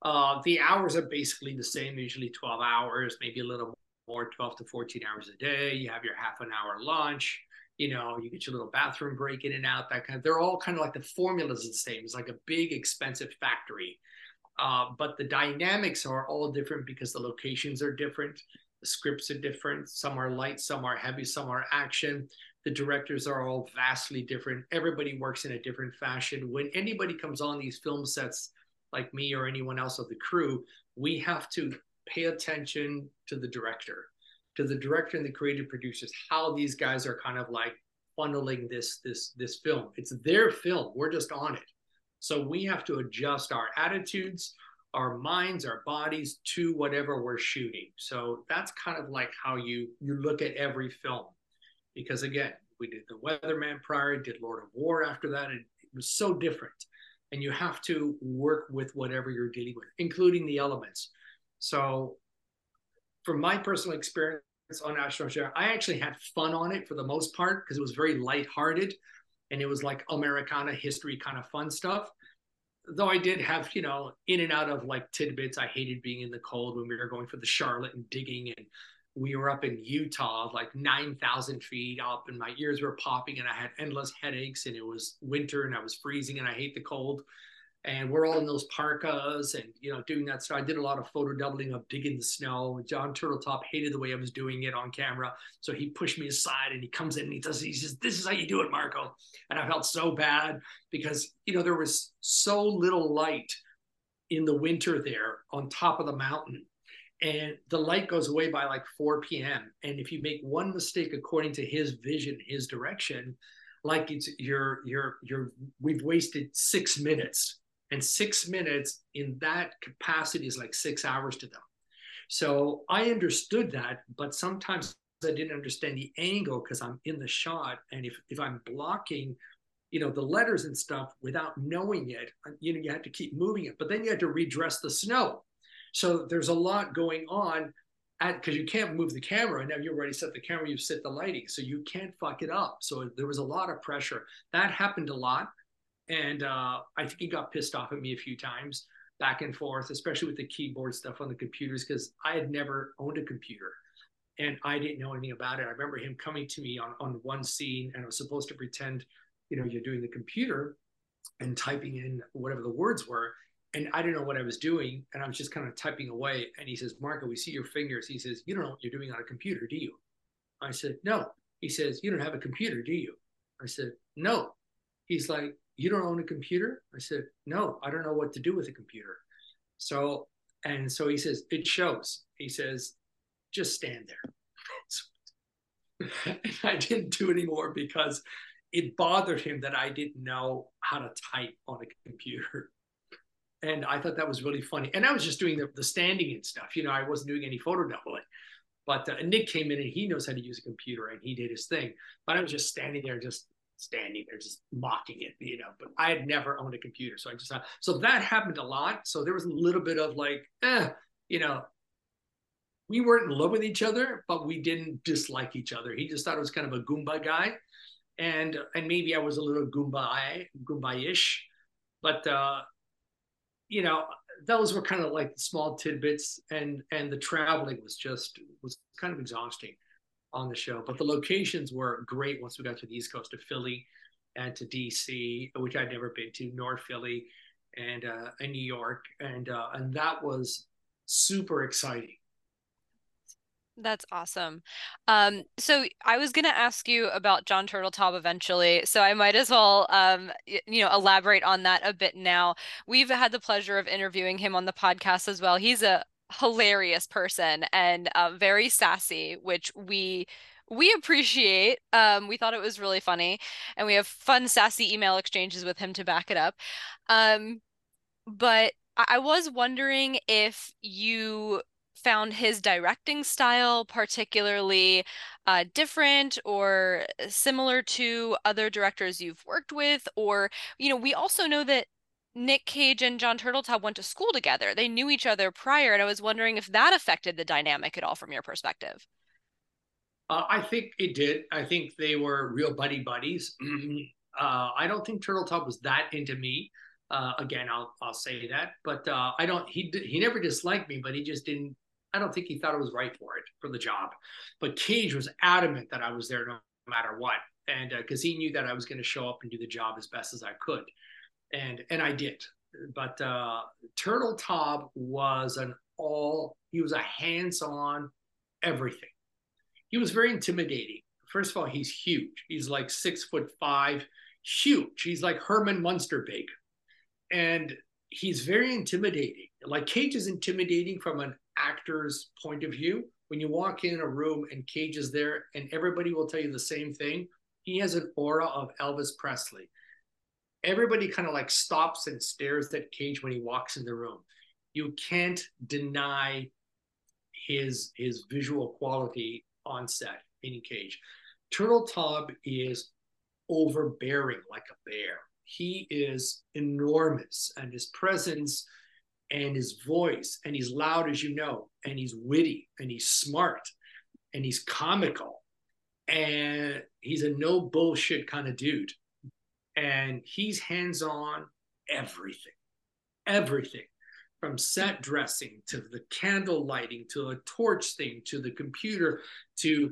Uh, the hours are basically the same, usually 12 hours, maybe a little more, 12 to 14 hours a day. You have your half an hour lunch. You know, you get your little bathroom break in and out. That kind of. They're all kind of like the formulas the same. It's like a big, expensive factory uh, but the dynamics are all different because the locations are different, the scripts are different. Some are light, some are heavy, some are action. The directors are all vastly different. Everybody works in a different fashion. When anybody comes on these film sets, like me or anyone else of the crew, we have to pay attention to the director, to the director and the creative producers, how these guys are kind of like funneling this this this film. It's their film. We're just on it. So we have to adjust our attitudes, our minds, our bodies to whatever we're shooting. So that's kind of like how you you look at every film. Because again, we did The Weatherman prior, did Lord of War after that. and it was so different. And you have to work with whatever you're dealing with, including the elements. So from my personal experience, on National Treasure. I actually had fun on it for the most part because it was very lighthearted and it was like Americana history kind of fun stuff. Though I did have, you know, in and out of like tidbits. I hated being in the cold when we were going for the Charlotte and digging and we were up in Utah, like 9,000 feet up, and my ears were popping, and I had endless headaches, and it was winter, and I was freezing, and I hate the cold. And we're all in those parkas and, you know, doing that. So I did a lot of photo doubling of digging the snow. Jon Turteltaub hated the way I was doing it on camera. So he pushed me aside and he comes in and he does, he says, This is how you do it, Marco. And I felt so bad because, you know, there was so little light in the winter there on top of the mountain and the light goes away by like 4 p.m. And if you make one mistake according to his vision, his direction, like it's you're you're you're we've wasted six minutes, and six minutes in that capacity is like six hours to them. So I understood that, but sometimes I didn't understand the angle because I'm in the shot, and if if I'm blocking you know the letters and stuff without knowing it uh, you know you have to keep moving it but then you have to redress the snow so there's a lot going on because you can't move the camera. And now you already set the camera, you've set the lighting, so you can't fuck it up. So there was a lot of pressure. That happened a lot, and uh, I think he got pissed off at me a few times, back and forth, especially with the keyboard stuff on the computers, because I had never owned a computer. And I didn't know anything about it. I remember him coming to me on, on one scene, and I was supposed to pretend, you know, you're doing the computer and typing in whatever the words were and I didn't know what I was doing, and I was just kind of typing away. And he says, "Marco, we see your fingers." He says, "You don't know what you're doing on a computer, do you?" I said, "No." He says, "You don't have a computer, do you?" I said, "No." He's like, "You don't own a computer?" I said, "No, I don't know what to do with a computer." So, and so he says, "It shows." He says, "Just stand there." and I didn't do anymore because it bothered him that I didn't know how to type on a computer and I thought that was really funny. And I was just doing the, the standing and stuff. You know, I wasn't doing any photo doubling. But uh, Nick came in and he knows how to use a computer and he did his thing. But I was just standing there, just standing there, just mocking it, you know. But I had never owned a computer, so I just so that happened a lot. So there was a little bit of like, eh, you know, we weren't in love with each other, but we didn't dislike each other. He just thought it was kind of a Goomba guy, and and maybe I was a little Goomba Goomba-ish, but uh, you know, those were kind of like the small tidbits, and and the traveling was just was kind of exhausting on the show. But the locations were great once we got to the East Coast of Philly and to DC, which I'd never been to, North Philly, and uh, and New York, and uh, and that was super exciting. That's awesome. Um, so I was going to ask you about Jon Turteltaub eventually, so I might as well, um, you know, elaborate on that a bit now. We've had the pleasure of interviewing him on the podcast as well. He's a hilarious person and uh, very sassy, which we we appreciate. Um, we thought it was really funny, and we have fun, sassy email exchanges with him to back it up. Um, but I was wondering if you found his directing style particularly uh, different or similar to other directors you've worked with? Or, you know, we also know that Nick Cage and Jon Turteltaub went to school together. They knew each other prior, and I was wondering if that affected the dynamic at all from your perspective. Uh, I think it did. I think they were real buddy buddies. uh, I don't think Turteltaub was that into me. Uh, again, I'll I'll say that, but uh, I don't. He he never disliked me, but he just didn't I don't think he thought I was right for it for the job. But Cage was adamant that I was there no matter what, and because uh, he knew that I was going to show up and do the job as best as I could, and and I did. But uh, Turteltaub was an all. He was a hands-on everything. He was very intimidating. First of all, he's huge. He's like six foot five, huge. He's like Herman Munster big, and he's very intimidating. Like Cage is intimidating from an actor's point of view. When you walk in a room and Cage is there, and everybody will tell you the same thing, he has an aura of Elvis Presley. Everybody kind of like stops and stares at Cage when he walks in the room. You can't deny his his visual quality on set in Cage. Turteltaub is overbearing like a bear. He is enormous, and his presence and his voice and he's loud as you know and he's witty and he's smart and he's comical and he's a no bullshit kind of dude and he's hands on everything everything from set dressing to the candle lighting to a torch thing to the computer to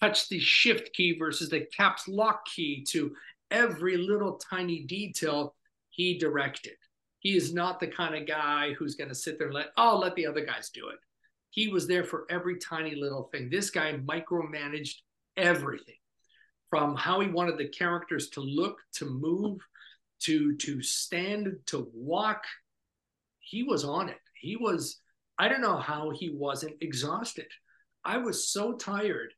touch the shift key versus the caps lock key to every little tiny detail he directed. He is not the kind of guy who's going to sit there and let oh let the other guys do it. He was there for every tiny little thing. This guy micromanaged everything from how he wanted the characters to look to move to to stand to walk. He was on it. He was i don't know how he wasn't exhausted. I was so tired.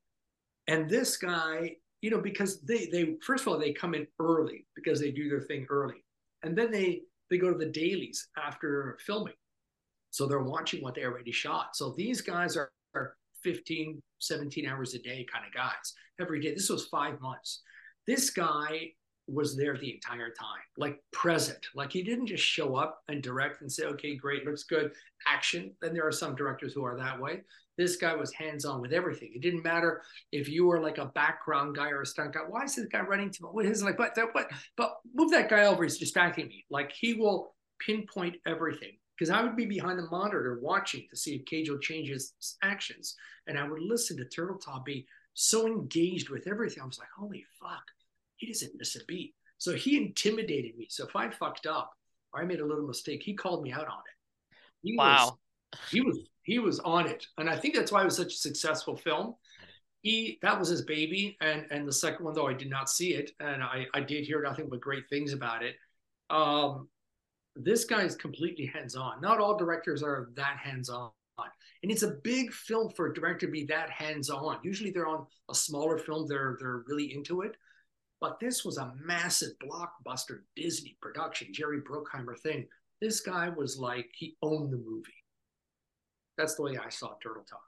And this guy you know because they they first of all they come in early because they do their thing early. And then they they go to the dailies after filming. So they're watching what they already shot. So these guys are, are 15 17 hours a day kind of guys every day this was five months this guy was there the entire time, like present. Like he didn't just show up and direct and say, okay, great, looks good, action. Then there are some directors who are that way. This guy was hands on with everything. It didn't matter if you were like a background guy or a stunt guy. Why is this guy running to what is like, but, but, but move that guy over. He's distracting me. Like he will pinpoint everything because I would be behind the monitor watching to see if Cage will change his actions. And I would listen to Turteltaub be so engaged with everything. I was like, holy fuck he doesn't miss a beat. So he intimidated me. So if I fucked up or I made a little mistake, he called me out on it. He wow. Was, he was he was on it. And I think that's why it was such a successful film. He that was his baby. And and the second one, though, I did not see it. And I, I did hear nothing but great things about it. Um, this guy is completely hands-on. Not all directors are that hands-on. And it's a big film for a director to be that hands-on. Usually they're on a smaller film, they're they're really into it. But this was a massive blockbuster Disney production, Jerry Bruckheimer thing. This guy was like, he owned the movie. That's the way I saw Turteltaub.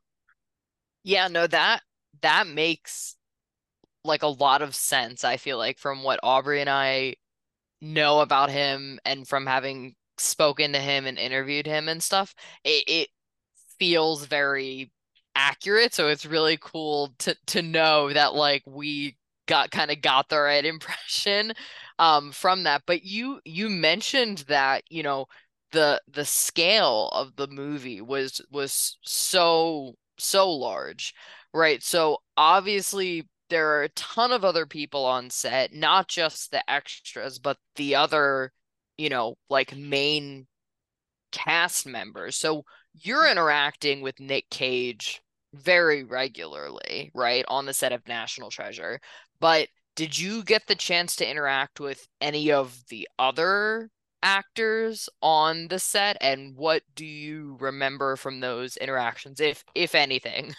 Yeah, no, that that makes like a lot of sense, I feel like, from what Aubrey and I know about him and from having spoken to him and interviewed him and stuff. It, it feels very accurate. So it's really cool to to know that like we got kind of got the right impression um from that but you you mentioned that you know the the scale of the movie was was so so large right so obviously there are a ton of other people on set not just the extras but the other you know like main cast members so you're interacting with Nick Cage very regularly, right, on the set of National Treasure. But did you get the chance to interact with any of the other actors on the set and what do you remember from those interactions if if anything?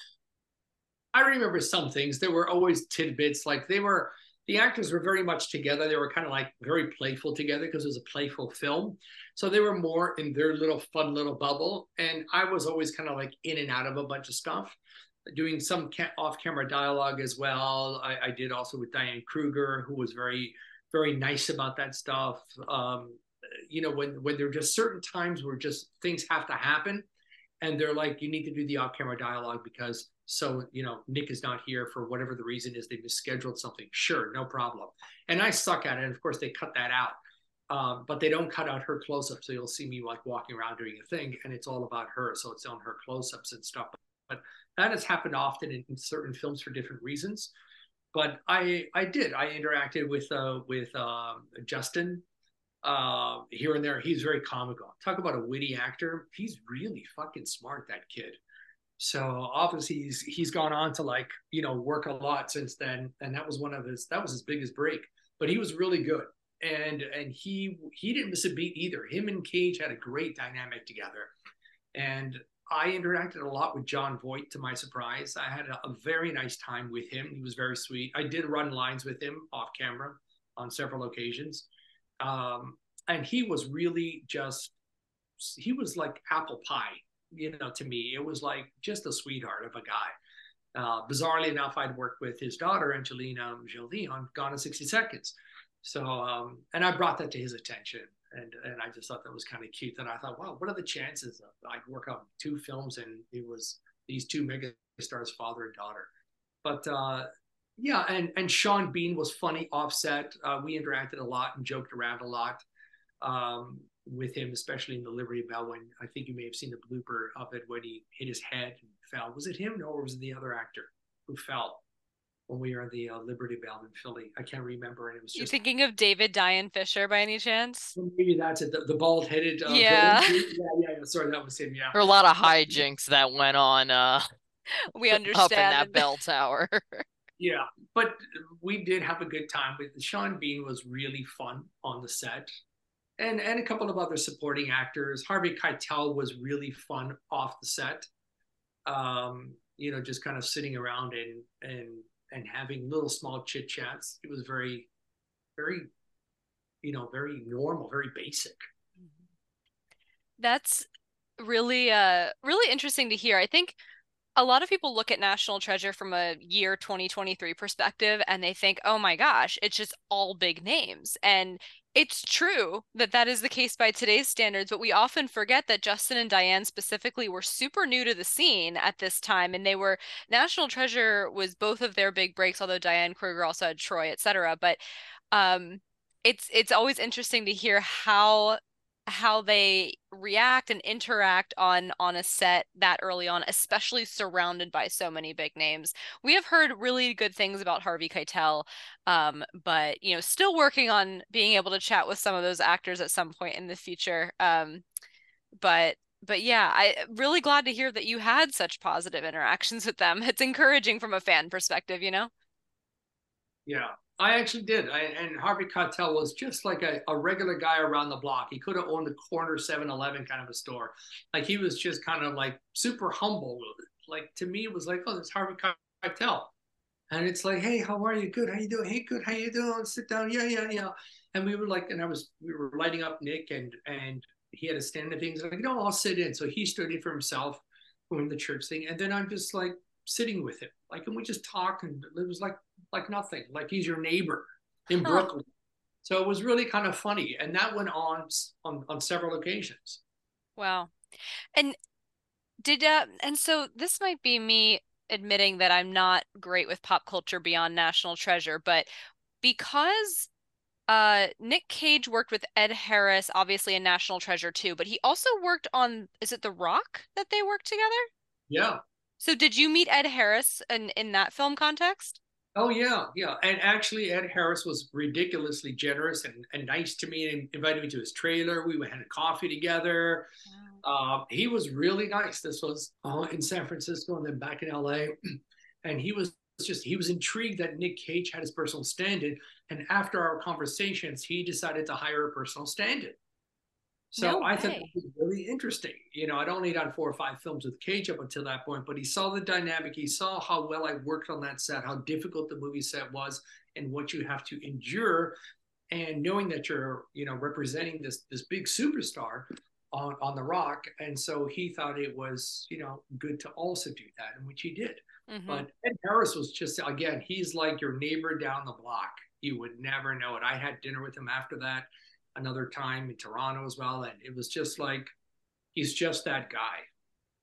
I remember some things. There were always tidbits like they were the actors were very much together. They were kind of like very playful together because it was a playful film. So they were more in their little fun little bubble. And I was always kind of like in and out of a bunch of stuff doing some ca- off-camera dialogue as well. I, I, did also with Diane Kruger, who was very, very nice about that stuff. Um, you know, when when there are just certain times where just things have to happen, and they're like, you need to do the off-camera dialogue because so you know Nick is not here for whatever the reason is. They misscheduled something. Sure, no problem. And I suck at it. And of course, they cut that out. Um, but they don't cut out her close-up, so you'll see me like walking around doing a thing, and it's all about her. So it's on her close-ups and stuff. But that has happened often in, in certain films for different reasons. But I I did I interacted with uh, with uh, Justin uh, here and there. He's very comical. Talk about a witty actor. He's really fucking smart. That kid. So obviously he's he's gone on to like you know work a lot since then, and that was one of his that was his biggest break. But he was really good, and and he he didn't miss a beat either. Him and Cage had a great dynamic together, and I interacted a lot with Jon Voight to my surprise. I had a, a, very nice time with him. He was very sweet. I did run lines with him off camera on several occasions. Um, and he was really just, he was like apple pie, you know, to me. It was like just a sweetheart of a guy. Uh, bizarrely enough, I'd worked with his daughter, Angelina Jolie, on Gone in 60 Seconds. So, um, and I brought that to his attention and and I just thought that was kind of cute. And I thought, wow, what are the chances of I'd work on two films and it was these two mega stars, father and daughter. But uh, yeah, and and Sean Bean was funny offset. Uh, we interacted a lot and joked around a lot um, with him, especially in the Liberty Bell when I think you may have seen the blooper of it when he hit his head and fell. Was it him? No, or was it the other actor who fell? when we were in the uh, Liberty Bell in Philly. I can't remember, and it was just. You thinking of David Dayan Fisher by any chance? Maybe that's it. The, the bald headed. Uh, yeah. yeah. Yeah. Yeah. Sorry, that was him. Yeah. There were a lot of hijinks that went on. Uh, we understand up in that bell tower. yeah, but we did have a good time. With Sean Bean was really fun on the set. And, and a couple of other supporting actors. Harvey Keitel was really fun off the set. Um, you know, just kind of sitting around and and and having little small chit chats. It was very, very, you know, very normal, very basic. That's really uh really interesting to hear. I think a lot of people look at National Treasure from a year 2023 perspective and they think, oh my gosh, it's just all big names. And it's true that that is the case by today's standards, but we often forget that Justin and Diane specifically were super new to the scene at this time. And they were National Treasure was both of their big breaks, although Diane Kruger also had Troy, etc. But um, it's it's always interesting to hear how how they react and interact on on a set that early on especially surrounded by so many big names. We have heard really good things about harvey keitel um, but you know still working on being able to chat with some of those actors at some point in the future um, but but yeah i really glad to hear that you had such positive interactions with them. It's encouraging from a fan perspective you know yeah I actually did. I, and Harvey Keitel was just like a, a regular guy around the block. He could have owned a corner 7 Eleven kind of a store. Like he was just kind of like super humble. Like to me, it was like, oh, there's Harvey Keitel. And it's like, hey, how are you? Good. How you doing? Hey, good. How you doing? Sit down. Yeah, yeah, yeah. And we were like, and I was, we were lighting up Nick and, and he had a stand of things. Like, no, I'll sit in. So he stood in for himself doing the church thing. And then I'm just like sitting with him. Like, and we just talk, and it was like like nothing, like he's your neighbor in. Brooklyn. So it was really kind of funny, and that went on on on several occasions. Wow, and did uh, and so this might be me admitting that I'm not great with pop culture beyond National Treasure, but because uh Nick Cage worked with Ed Harris, obviously in National Treasure too, but he also worked on is it The Rock that they worked together? Yeah. So did you meet Ed Harris in in that film context? Oh yeah, yeah. And actually, Ed Harris was ridiculously generous and, and nice to me and invited me to his trailer. We had a coffee together. Wow. Uh, he was really nice. This was uh, in San Francisco and then back in LA. And he was just he was intrigued that Nick Cage had his personal stand-in. And after our conversations, he decided to hire a personal stand-in. So no I thought it was really interesting. You know, I'd only done four or five films with Cage up until that point, but he saw the dynamic. He saw how well I worked on that set, how difficult the movie set was, and what you have to endure. And knowing that you're, you know, representing this this big superstar on on the Rock, and so he thought it was, you know, good to also do that, and which he did. Mm-hmm. But Ed Harris was just again, he's like your neighbor down the block. You would never know it. I had dinner with him after that another time in Toronto as well. And it was just like, he's just that guy.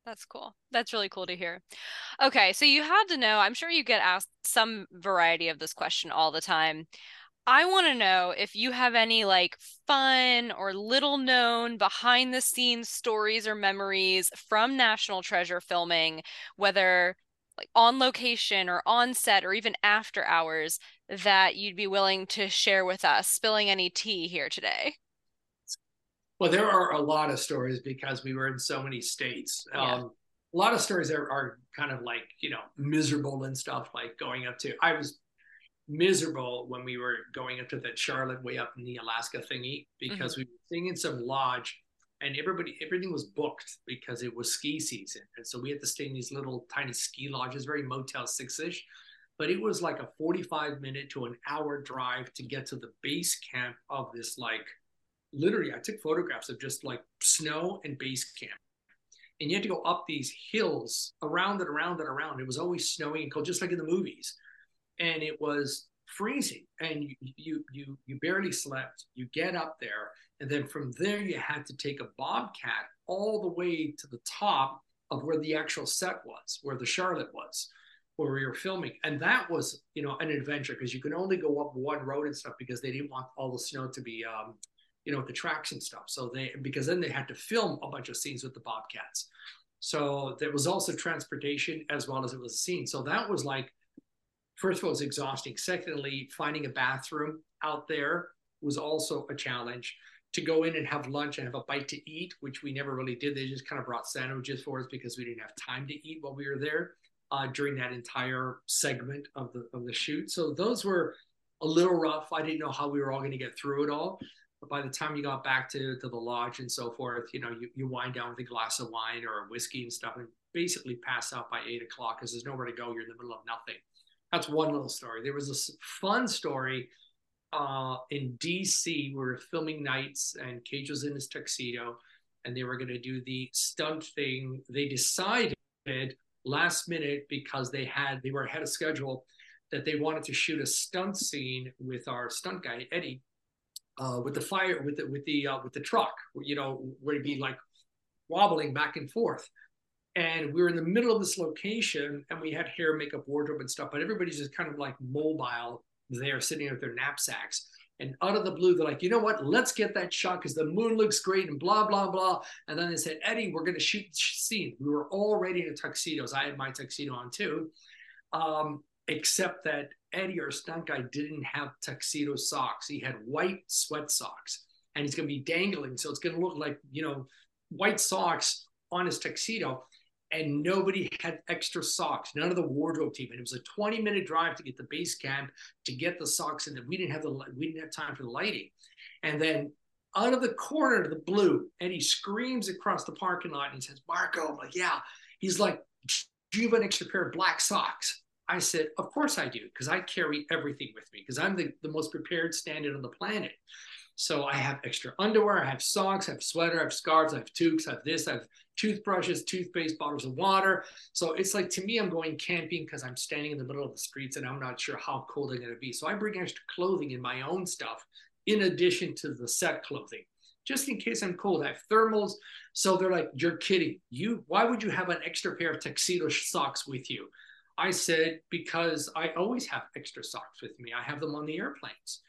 That's cool. That's really cool to hear. Okay, so you had to know, I'm sure you get asked some variety of this question all the time. I want to know if you have any like fun or little known behind the scenes stories or memories from National Treasure filming, whether like on location or on set or even after hours that you'd be willing to share with us, spilling any tea here today? Well, there are a lot of stories because we were in so many states. Yeah. Um, a lot of stories are, are kind of like, you know, miserable and stuff like going up to, I was miserable when we were going up to that Charlotte way up in the Alaska thingy because mm-hmm. we were staying in some lodge and everybody everything was booked because it was ski season. And so we had to stay in these little tiny ski lodges very motel six-ish. But it was like a 45 minute to an hour drive to get to the base camp of this like literally i took photographs of just like snow and base camp. And you had to go up these hills around and around and around. It was always snowing and cold just like in the movies. And it was freezing. And you you you, you barely slept. You get up there and then from there, you had to take a bobcat all the way to the top of where the actual set was, where the Charlotte was, where we were filming. And that was, you know, an adventure because you can only go up one road and stuff because they didn't want all the snow to be, um, you know, the tracks and stuff. So they, because then they had to film a bunch of scenes with the Bobcats. So there was also transportation as well as it was a scene. So that was like, first of all, it was exhausting. Secondly, finding a bathroom out there was also a challenge to go in and have lunch and have a bite to eat, which we never really did. They just kind of brought sandwiches for us because we didn't have time to eat while we were there uh, during that entire segment of the of the shoot. So those were a little rough. I didn't know how we were all going to get through it all. But by the time you got back to, to the lodge and so forth, you know, you, you wind down with a glass of wine or a whiskey and stuff and basically pass out by eight o'clock because there's nowhere to go. You're in the middle of nothing. That's one little story. There was a fun story uh, in DC. We were filming nights, and Cage was in his tuxedo, and they were going to do the stunt thing. They decided last minute because they had they were ahead of schedule that they wanted to shoot a stunt scene with our stunt guy Eddie, uh, with the fire with the with the uh, with the truck. You know, where it'd be like wobbling back and forth. And we were in the middle of this location, and we had hair, makeup, wardrobe, and stuff. But everybody's just kind of like mobile there sitting with their knapsacks. And out of the blue, they're like, you know what? Let's get that shot because the moon looks great and blah, blah, blah. And then they said, Eddie, we're going to shoot the scene. We were already in tuxedos. I had my tuxedo on too. Um, except that Eddie, our stunt guy, didn't have tuxedo socks. He had white sweat socks and he's going to be dangling. So it's going to look like, you know, white socks on his tuxedo and nobody had extra socks. None of the wardrobe team, and it was a 20 minute drive to get the base camp to get the socks, and we didn't have the we didn't have time for the lighting. And then out of the corner of the blue, and he screams across the parking lot and he says, "Marco!" I'm like, "Yeah." He's like, "Do you have an extra pair of black socks?" I said, "Of course I do, because I carry everything with me, because I'm the, the most prepared stand-in on the planet." So I have extra underwear, I have socks, I have sweater, I have scarves, I have toques, I have this, I have toothbrushes, toothpaste, bottles of water. So it's like to me, I'm going camping because I'm standing in the middle of the streets and I'm not sure how cold they're going to be. So I bring extra clothing in my own stuff in addition to the set clothing, just in case I'm cold. I have thermals. So they're like, "You're kidding? You? Why would you have an extra pair of tuxedo socks with you?" I said, "Because I always have extra socks with me. I have them on the airplanes."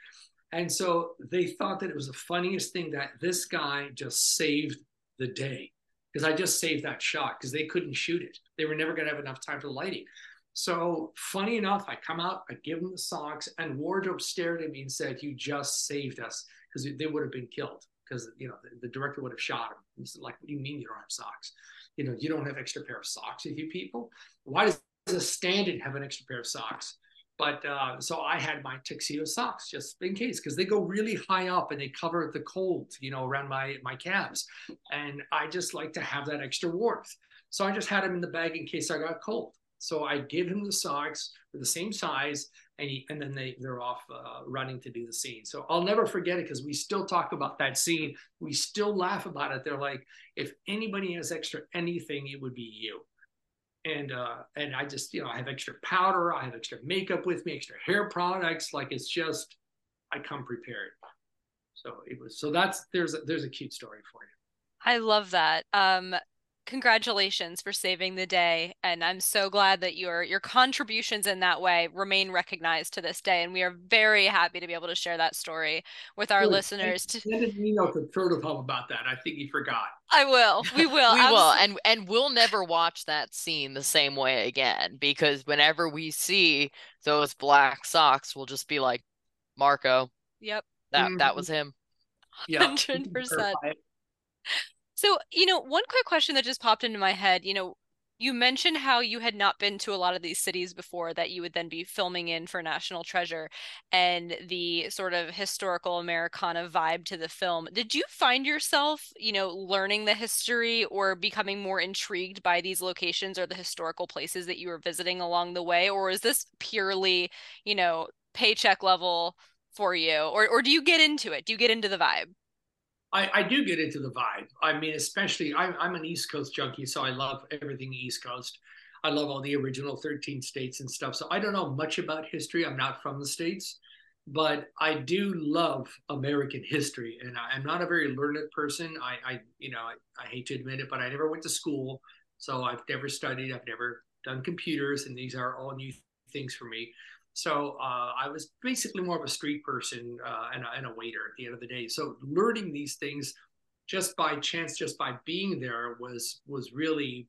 And so they thought that it was the funniest thing that this guy just saved the day because I just saved that shot because they couldn't shoot it. They were never going to have enough time for the lighting. So funny enough, I come out, I give them the socks, and wardrobe stared at me and said, "You just saved us," because they would have been killed because you know the, the, director would have shot him. He's like, "What do you mean you don't have socks? You know, you don't have extra pair of socks with you people? Why does a stand-in have an extra pair of socks?" But uh, so I had my tuxedo socks just in case because they go really high up and they cover the cold, you know, around my my calves, and I just like to have that extra warmth. So I just had them in the bag in case I got cold. So I give him the socks for the same size, and he, and then they they're off uh, running to do the scene. So I'll never forget it because we still talk about that scene. We still laugh about it. They're like, if anybody has extra anything, it would be you and uh, and I just you know I have extra powder, I have extra makeup with me, extra hair products. Like it's just I come prepared. So it was so that's there's a, there's a cute story for you. I love that. Um, congratulations for saving the day and i'm so glad that your your contributions in that way remain recognized to this day and we are very happy to be able to share that story with our listeners to send an email to protocol about that. I think he forgot. I will we will we will and and we'll never watch that scene the same way again because whenever we see those black socks we'll just be like marco yep. that mm-hmm. that was him. Yeah 100% so, you know, one quick question that just popped into my head, you know, you mentioned how you had not been to a lot of these cities before that you would then be filming in for National Treasure and the sort of historical Americana vibe to the film. Did you find yourself, you know, learning the history or becoming more intrigued by these locations or the historical places that you were visiting along the way? Or is this purely, you know, paycheck level for you? Or, or do you get into it? Do you get into the vibe? I, I do get into the vibe. I mean, especially I'm, I'm an East Coast junkie, so I love everything East Coast. I love all the original 13 states and stuff. So I don't know much about history. I'm not from the states, but I do love American history. And I, am not a very learned person. I, I you know, I, I, hate to admit it, but I never went to school. So I've never studied, I've never done computers, and these are all new things for me. So uh, I was basically more of a street person uh, and, a, and, a, waiter at the end of the day. So learning these things just by chance, just by being there, was was really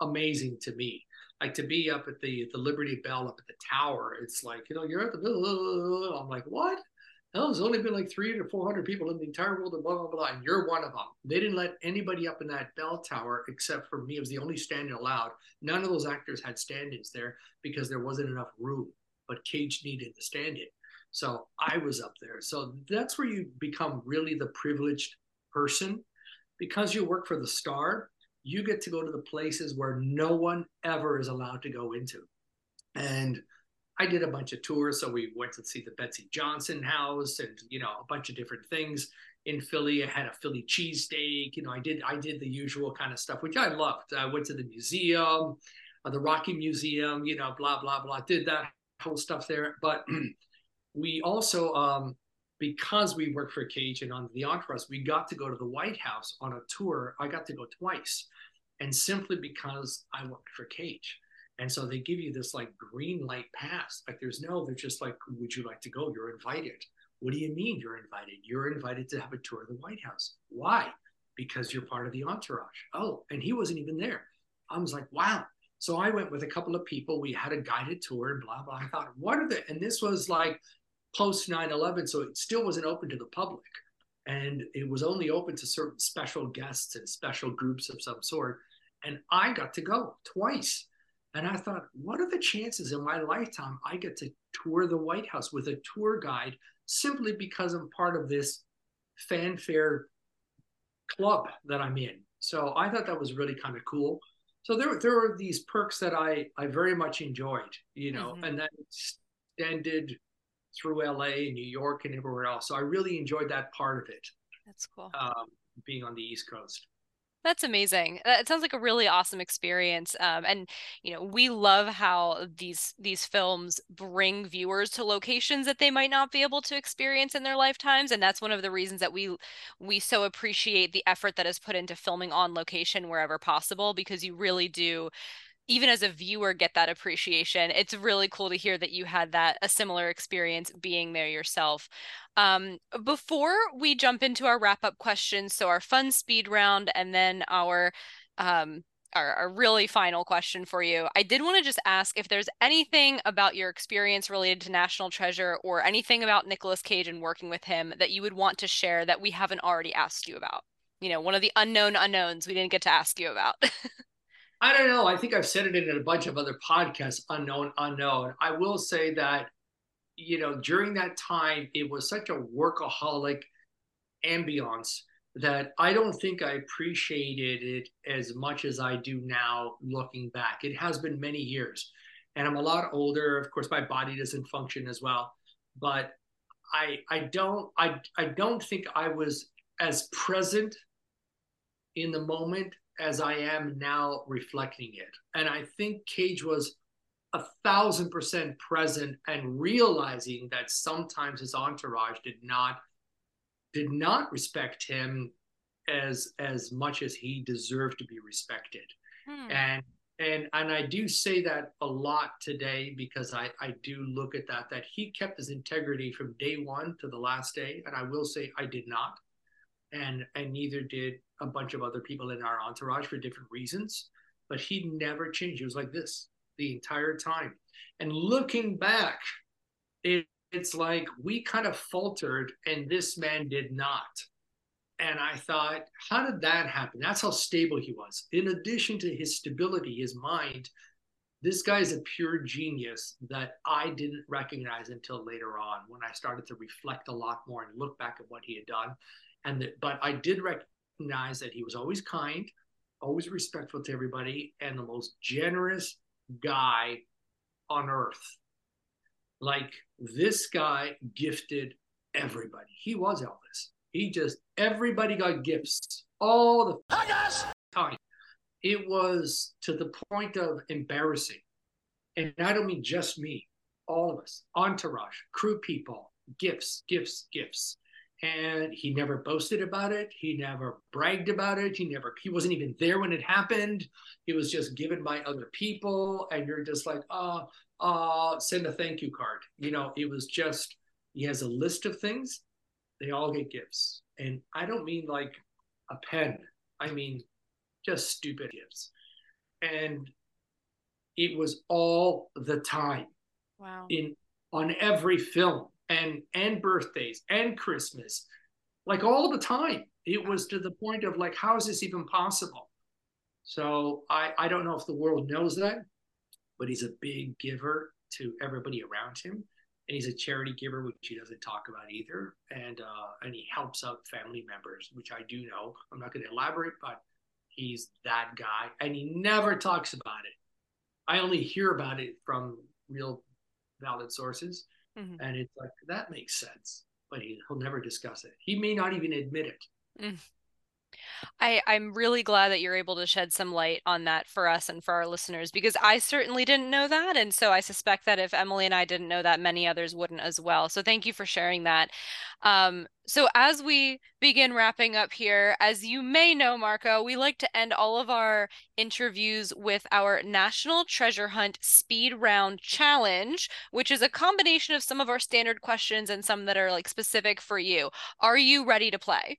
amazing to me. Like to be up at the the Liberty Bell up at the tower, it's like you know you're at the. I'm like what? Hell, there's only been like three to four hundred people in the entire world, and blah blah blah. And you're one of them. They didn't let anybody up in that bell tower except for me. It was the only stand-in allowed. None of those actors had stand-ins there because there wasn't enough room but Cage needed the stand in. So I was up there. So that's where you become really the privileged person. Because you work for the star, you get to go to the places where no one ever is allowed to go into. And I did a bunch of tours. So we went to see the Betsy Johnson house and, you know, a bunch of different things in Philly. I had a Philly cheesesteak. You know, I did I did the usual kind of stuff, which I loved. I went to the museum, uh, the Rocky Museum, you know, blah, blah, blah. Did that whole stuff there. But we also, um, because we worked for Cage and on the Entourage, we got to go to the White House on a tour. I got to go twice, and simply because I worked for Cage. And so they give you this like green light pass. Like there's no, they're just like, would you like to go? You're invited. What do you mean you're invited? You're invited to have a tour of the White House. Why? Because you're part of the entourage. Oh, and he wasn't even there. I was like, wow, so I went with a couple of people. We had a guided tour and blah, blah. I thought, what are the, and this was like post 9 11, so it still wasn't open to the public. And it was only open to certain special guests and special groups of some sort. And I got to go twice. And I thought, what are the chances in my lifetime I get to tour the White House with a tour guide simply because I'm part of this fanfare club that I'm in? So I thought that was really kind of cool so there there were these perks that I I very much enjoyed, you know, mm-hmm. and that extended through LA and New York and everywhere else. So I really enjoyed that part of it. That's cool. Um, being on the East Coast. That's amazing. It sounds like a really awesome experience. Um, and you know, we love how these these films bring viewers to locations that they might not be able to experience in their lifetimes. And that's one of the reasons that we we so appreciate the effort that is put into filming on location wherever possible, because you really do even as a viewer get that appreciation it's really cool to hear that you had that a similar experience being there yourself. Um, before we jump into our wrap up questions so our fun speed round and then our um, our, our really final question for you i did want to just ask if there's anything about your experience related to national treasure or anything about Nicolas cage and working with him that you would want to share that we haven't already asked you about? You know one of the unknown unknowns we didn't get to ask you about I don't know. I think I've said it in a bunch of other podcasts, unknown, unknown. I will say that, you know, during that time, it was such a workaholic ambiance that I don't think I appreciated it as much as I do now looking back. It has been many years and I'm a lot older. Of course, my body doesn't function as well, but I, I don't, I, I don't think I was as present in the moment as I am now reflecting it. And I think Cage was a thousand percent present and realizing that sometimes his entourage did not did not respect him as as much as he deserved to be respected. Hmm. And and and I do say that a lot today because I I do look at that that he kept his integrity from day one to the last day, and I will say I did not and and neither did a bunch of other people in our entourage for different reasons. But he never changed. He was like this the entire time. And looking back, it, it's like we kind of faltered, and this man did not. And I thought, how did that happen? That's how stable he was. In addition to his stability, his mind, this guy is a pure genius that I didn't recognize until later on when I started to reflect a lot more and look back at what he had done and that, but I did recognize that he was always kind, always respectful to everybody, and the most generous guy on earth. Like this guy gifted everybody. He was Elvis. He just everybody got gifts all the time. It was to the point of embarrassing. And I don't mean just me, all of us, entourage, crew people, gifts, gifts, gifts. And he never boasted about it. He never bragged about it. He never he wasn't even there when it happened. He was just given by other people, and you're just like, uh, uh, send a thank you card. You know, it was just he has a list of things. They all get gifts, and I don't mean like a pen. I mean just stupid gifts, and it was all the time. Wow. In on every film and and birthdays and Christmas, like all the time. It was to the point of like, how is this even possible? So I I don't know if the world knows that, but he's a big giver to everybody around him, and he's a charity giver, which he doesn't talk about either. And uh, and he helps out family members, which I do know. I'm not going to elaborate, but he's that guy, and he never talks about it. I only hear about it from real valid sources Mm-hmm. And it's like, that makes sense. But he, will never discuss it. He may not even admit it. Mm. I, I'm really glad that you're able to shed some light on that for us and for our listeners because I certainly didn't know that. And so I suspect that if Emily and I didn't know that, many others wouldn't as well. So thank you for sharing that. Um, so as we begin wrapping up here, as you may know, Marco, we like to end all of our interviews with our National Treasure Hunt Speed Round Challenge, which is a combination of some of our standard questions and some that are like specific for you. Are you ready to play?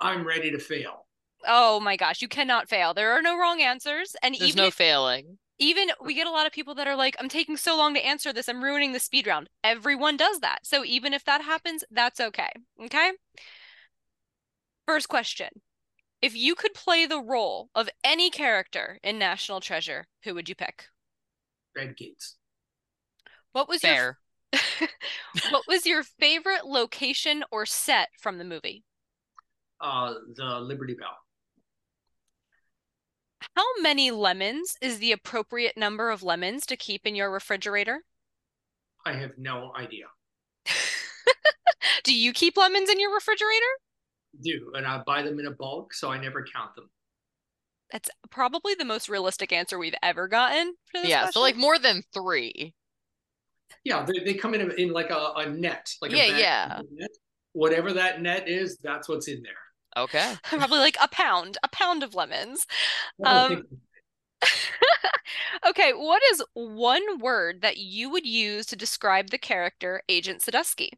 I'm ready to fail. Oh my gosh, you cannot fail. There are no wrong answers. And there's no if, failing. Even we get a lot of people that are like, I'm taking so long to answer this, I'm ruining the speed round. Everyone does that. So even if that happens, that's okay. Okay. First question. If you could play the role of any character in National Treasure, who would you pick? Red Gates. What was Fair. your What was your favorite location or set from the movie? Uh, the Liberty Bell. How many lemons is the appropriate number of lemons to keep in your refrigerator? I have no idea. Do you keep lemons in your refrigerator? do, and I buy them in a bulk, so I never count them. That's probably the most realistic answer we've ever gotten for this. Yeah, question. so like more than three. Yeah, they, they come in in like a, a net, like yeah, yeah. Net. Whatever that net is, that's what's in there. Okay. Probably like a pound, a pound of lemons. Um, okay, what is one word that you would use to describe the character Agent Sadusky?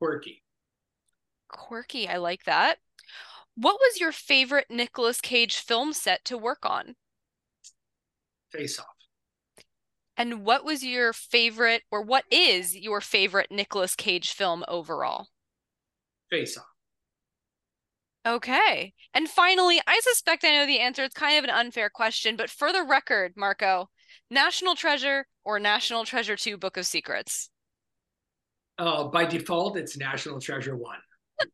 Quirky. Quirky, I like that. What was your favorite Nicolas Cage film set to work on? Face Off. And what was your favorite, or what is your favorite Nicolas Cage film overall? Face Off. Okay. And finally, I suspect I know the answer. It's kind of an unfair question, but for the record, Marco, National Treasure or National Treasure 2 Book of Secrets? Uh, by default, it's National Treasure 1.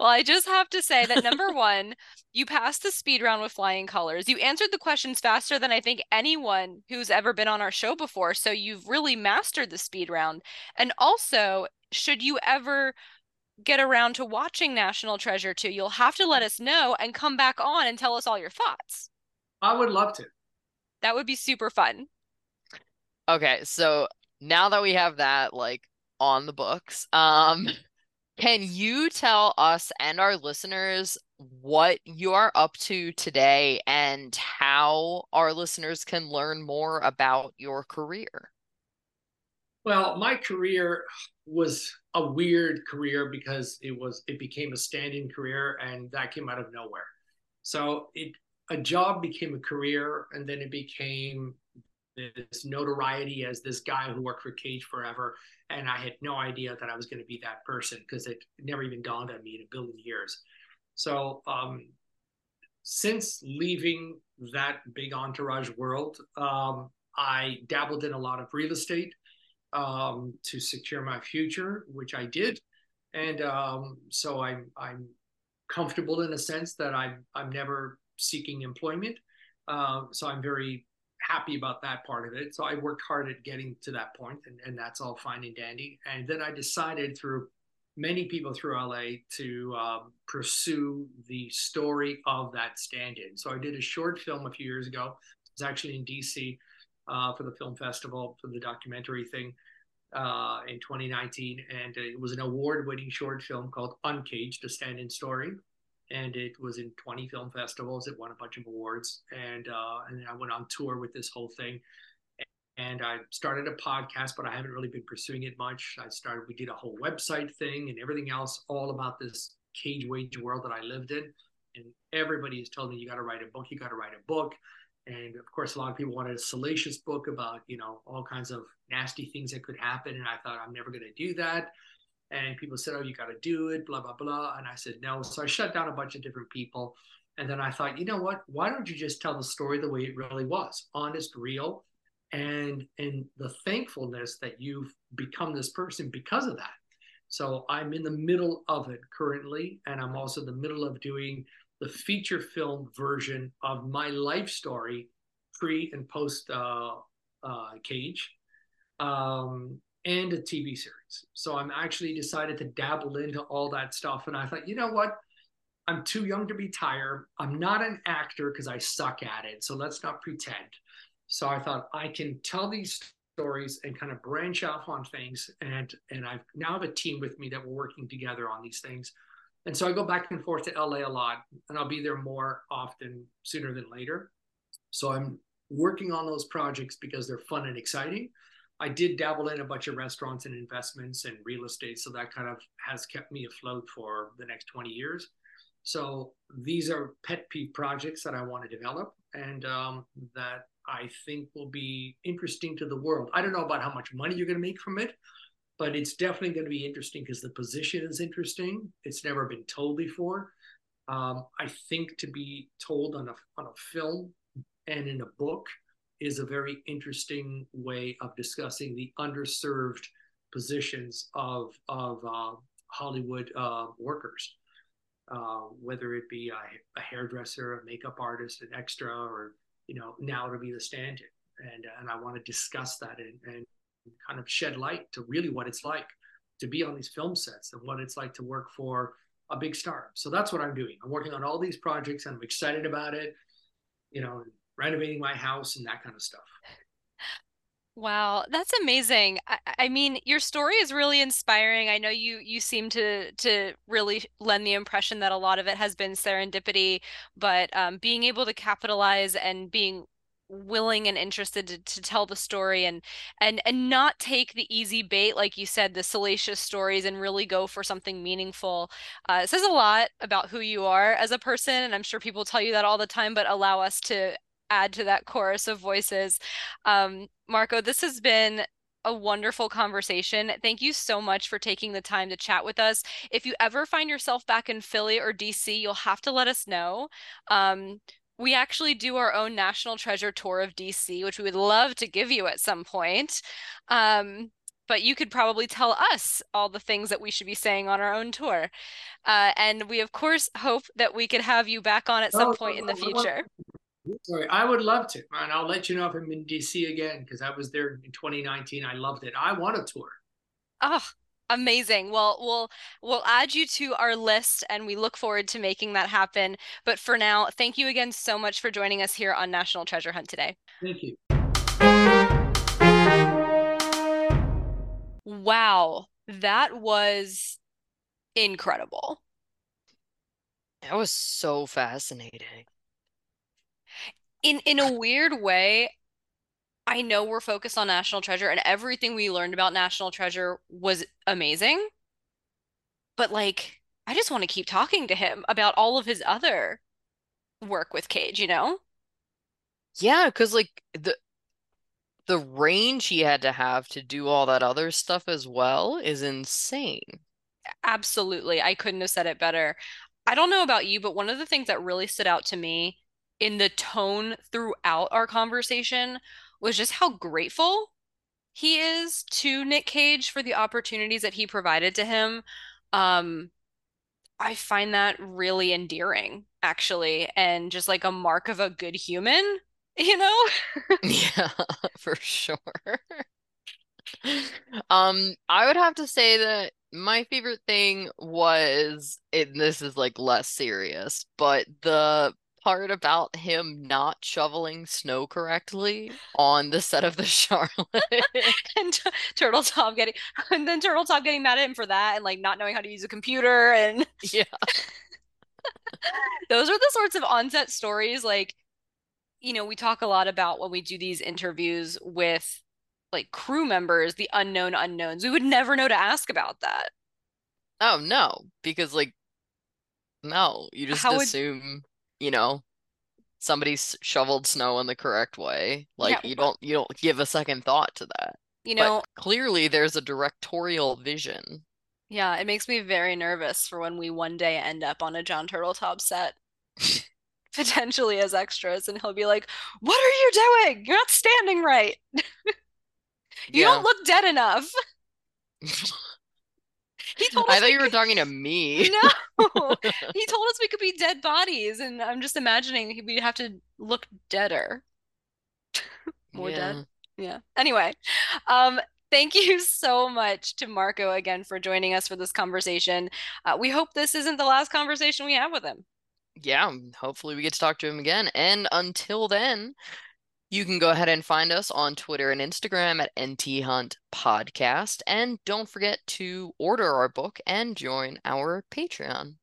well, I just have to say that number one, you passed the speed round with flying colors. You answered the questions faster than I think anyone who's ever been on our show before. So you've really mastered the speed round. And also, should you ever get around to watching National Treasure 2, you'll have to let us know and come back on and tell us all your thoughts. I would love to. That would be super fun. Okay, so now that we have that like on the books, um can you tell us and our listeners what you are up to today and how our listeners can learn more about your career? Well, my career was a weird career because it was it became a stand-in career and that came out of nowhere. So it a job became a career and then it became this notoriety as this guy who worked for Cage forever. And I had no idea that I was going to be that person because it never even dawned on me in a billion years. So um, since leaving that big entourage world, um, I dabbled in a lot of real estate um, to secure my future, which I did. And um, so I'm I'm comfortable in a sense that I'm I'm never seeking employment. Uh, so I'm very happy about that part of it. So I worked hard at getting to that point, and, and that's all fine and dandy. And then I decided through many people through LA to um, pursue the story of that stand-in. So I did a short film a few years ago. It was actually in DC uh, for the film festival for the documentary thing. uh, in 2019, and it was an award-winning short film called Uncaged: A Stand-In Story, and it was in 20 film festivals. It won a bunch of awards, and uh, and I went on tour with this whole thing. And I started a podcast, but I haven't really been pursuing it much. I started, we did a whole website thing and everything else, all about this cage wage world that I lived in. And everybody has told me, you got to write a book, you got to write a book. And of course, a lot of people wanted a salacious book about, you know, all kinds of nasty things that could happen. And I thought, I'm never going to do that. And people said, oh, you got to do it, blah, blah, blah. And I said, no. So I shut down a bunch of different people. And then I thought, you know what? Why don't you just tell the story the way it really was honest, real, and and the thankfulness that you've become this person because of that. So I'm in the middle of it currently, and I'm also in the middle of doing the feature film version of my life story, pre and post uh, uh, Cage. Um, and a TV series. So I'm actually decided to dabble into all that stuff. And I thought, you know what? I'm too young to be tired. I'm not an actor because I suck at it. So let's not pretend. So I thought I can tell these stories and kind of branch off on things. And and I've now have a team with me that we're working together on these things. And so I go back and forth to LA a lot, and I'll be there more often sooner than later. So I'm working on those projects because they're fun and exciting. I did dabble in a bunch of restaurants and investments and real estate. So that kind of has kept me afloat for the next 20 years. So these are pet peeve projects that I want to develop and um, that I think will be interesting to the world. I don't know about how much money you're going to make from it, but it's definitely going to be interesting because the position is interesting. It's never been told before. Um, I think to be told on a, on a film and in a book is a very interesting way of discussing the underserved positions of of uh, Hollywood uh, workers, uh, whether it be a, a, hairdresser, a makeup artist, an extra, or you know now to be the stand-in, and and I want to discuss that and, and kind of shed light to really what it's like to be on these film sets and what it's like to work for a big star. So that's what I'm doing. I'm working on all these projects and I'm excited about it. You know, renovating my house and that kind of stuff. Wow, that's amazing. I, I, mean, your story is really inspiring. I know you you seem to to really lend the impression that a lot of it has been serendipity, but um, being able to capitalize and being willing and interested to, to tell the story and and and not take the easy bait like you said the salacious stories and really go for something meaningful uh, it says a lot about who you are as a person and i'm sure people tell you that all the time but allow us to add to that chorus of voices. Um, Marco, this has been a wonderful conversation. Thank you so much for taking the time to chat with us. If you ever find yourself back in Philly or DC, you'll have to let us know. Um, we actually do our own National Treasure tour of DC, which we would love to give you at some point. Um, but you could probably tell us all the things that we should be saying on our own tour. Uh, and we, of course, hope that we could have you back on at some oh, point in the future. Sorry, I would love to, and I'll let you know if I'm in DC again because I was there in 2019. I loved it. I want a tour. Oh, amazing. Well, we'll we'll add you to our list, and we look forward to making that happen. But for now, thank you again so much for joining us here on National Treasure Hunt today. Thank you. Wow, that was incredible. That was so fascinating in in a weird way, I know we're focused on National Treasure and everything we learned about National Treasure was amazing. But like, I just want to keep talking to him about all of his other work with Cage, you know? Yeah, because like the the range he had to have to do all that other stuff as well is insane. Absolutely. I couldn't have said it better. I don't know about you, but one of the things that really stood out to me in the tone throughout our conversation was just how grateful he is to Nick Cage for the opportunities that he provided to him. Um, I find that really endearing, actually, and just like a mark of a good human, you know? yeah, for sure. um, I would have to say that my favorite thing was, and this is like less serious, but the part about him not shoveling snow correctly on the set of the Charlotte. and T- Turteltaub getting and then Turteltaub getting mad at him for that and like not knowing how to use a computer and yeah. those are the sorts of onset stories like you know we talk a lot about when we do these interviews with like crew members the unknown unknowns we would never know to ask about that Oh no, because like no, you just How assume, you know, somebody's shoveled snow in the correct way. Like Yeah, you don't you don't give a second thought to that. you But know clearly there's a directorial vision. yeah it makes me very nervous for when we one day end up on a Jon Turteltaub set potentially as extras and he'll be like what are you doing you're not standing right you Yeah. don't look dead enough he told us I thought you were could- talking to me. No, he told us we could be dead bodies, and I'm just imagining we'd have to look deader. More dead. Yeah. Anyway, um, thank you so much to Marco again for joining us for this conversation. Uh, we hope this isn't the last conversation we have with him. Yeah, hopefully we get to talk to him again. And until then, you can go ahead and find us on Twitter and Instagram at NT Hunt Podcast. And don't forget to order our book and join our Patreon.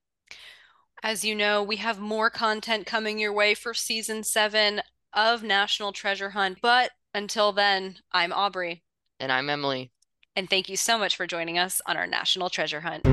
As you know, we have more content coming your way for season seven of National Treasure Hunt. But until then, I'm Aubrey, And I'm Emily. and thank you so much for joining us on our National Treasure Hunt.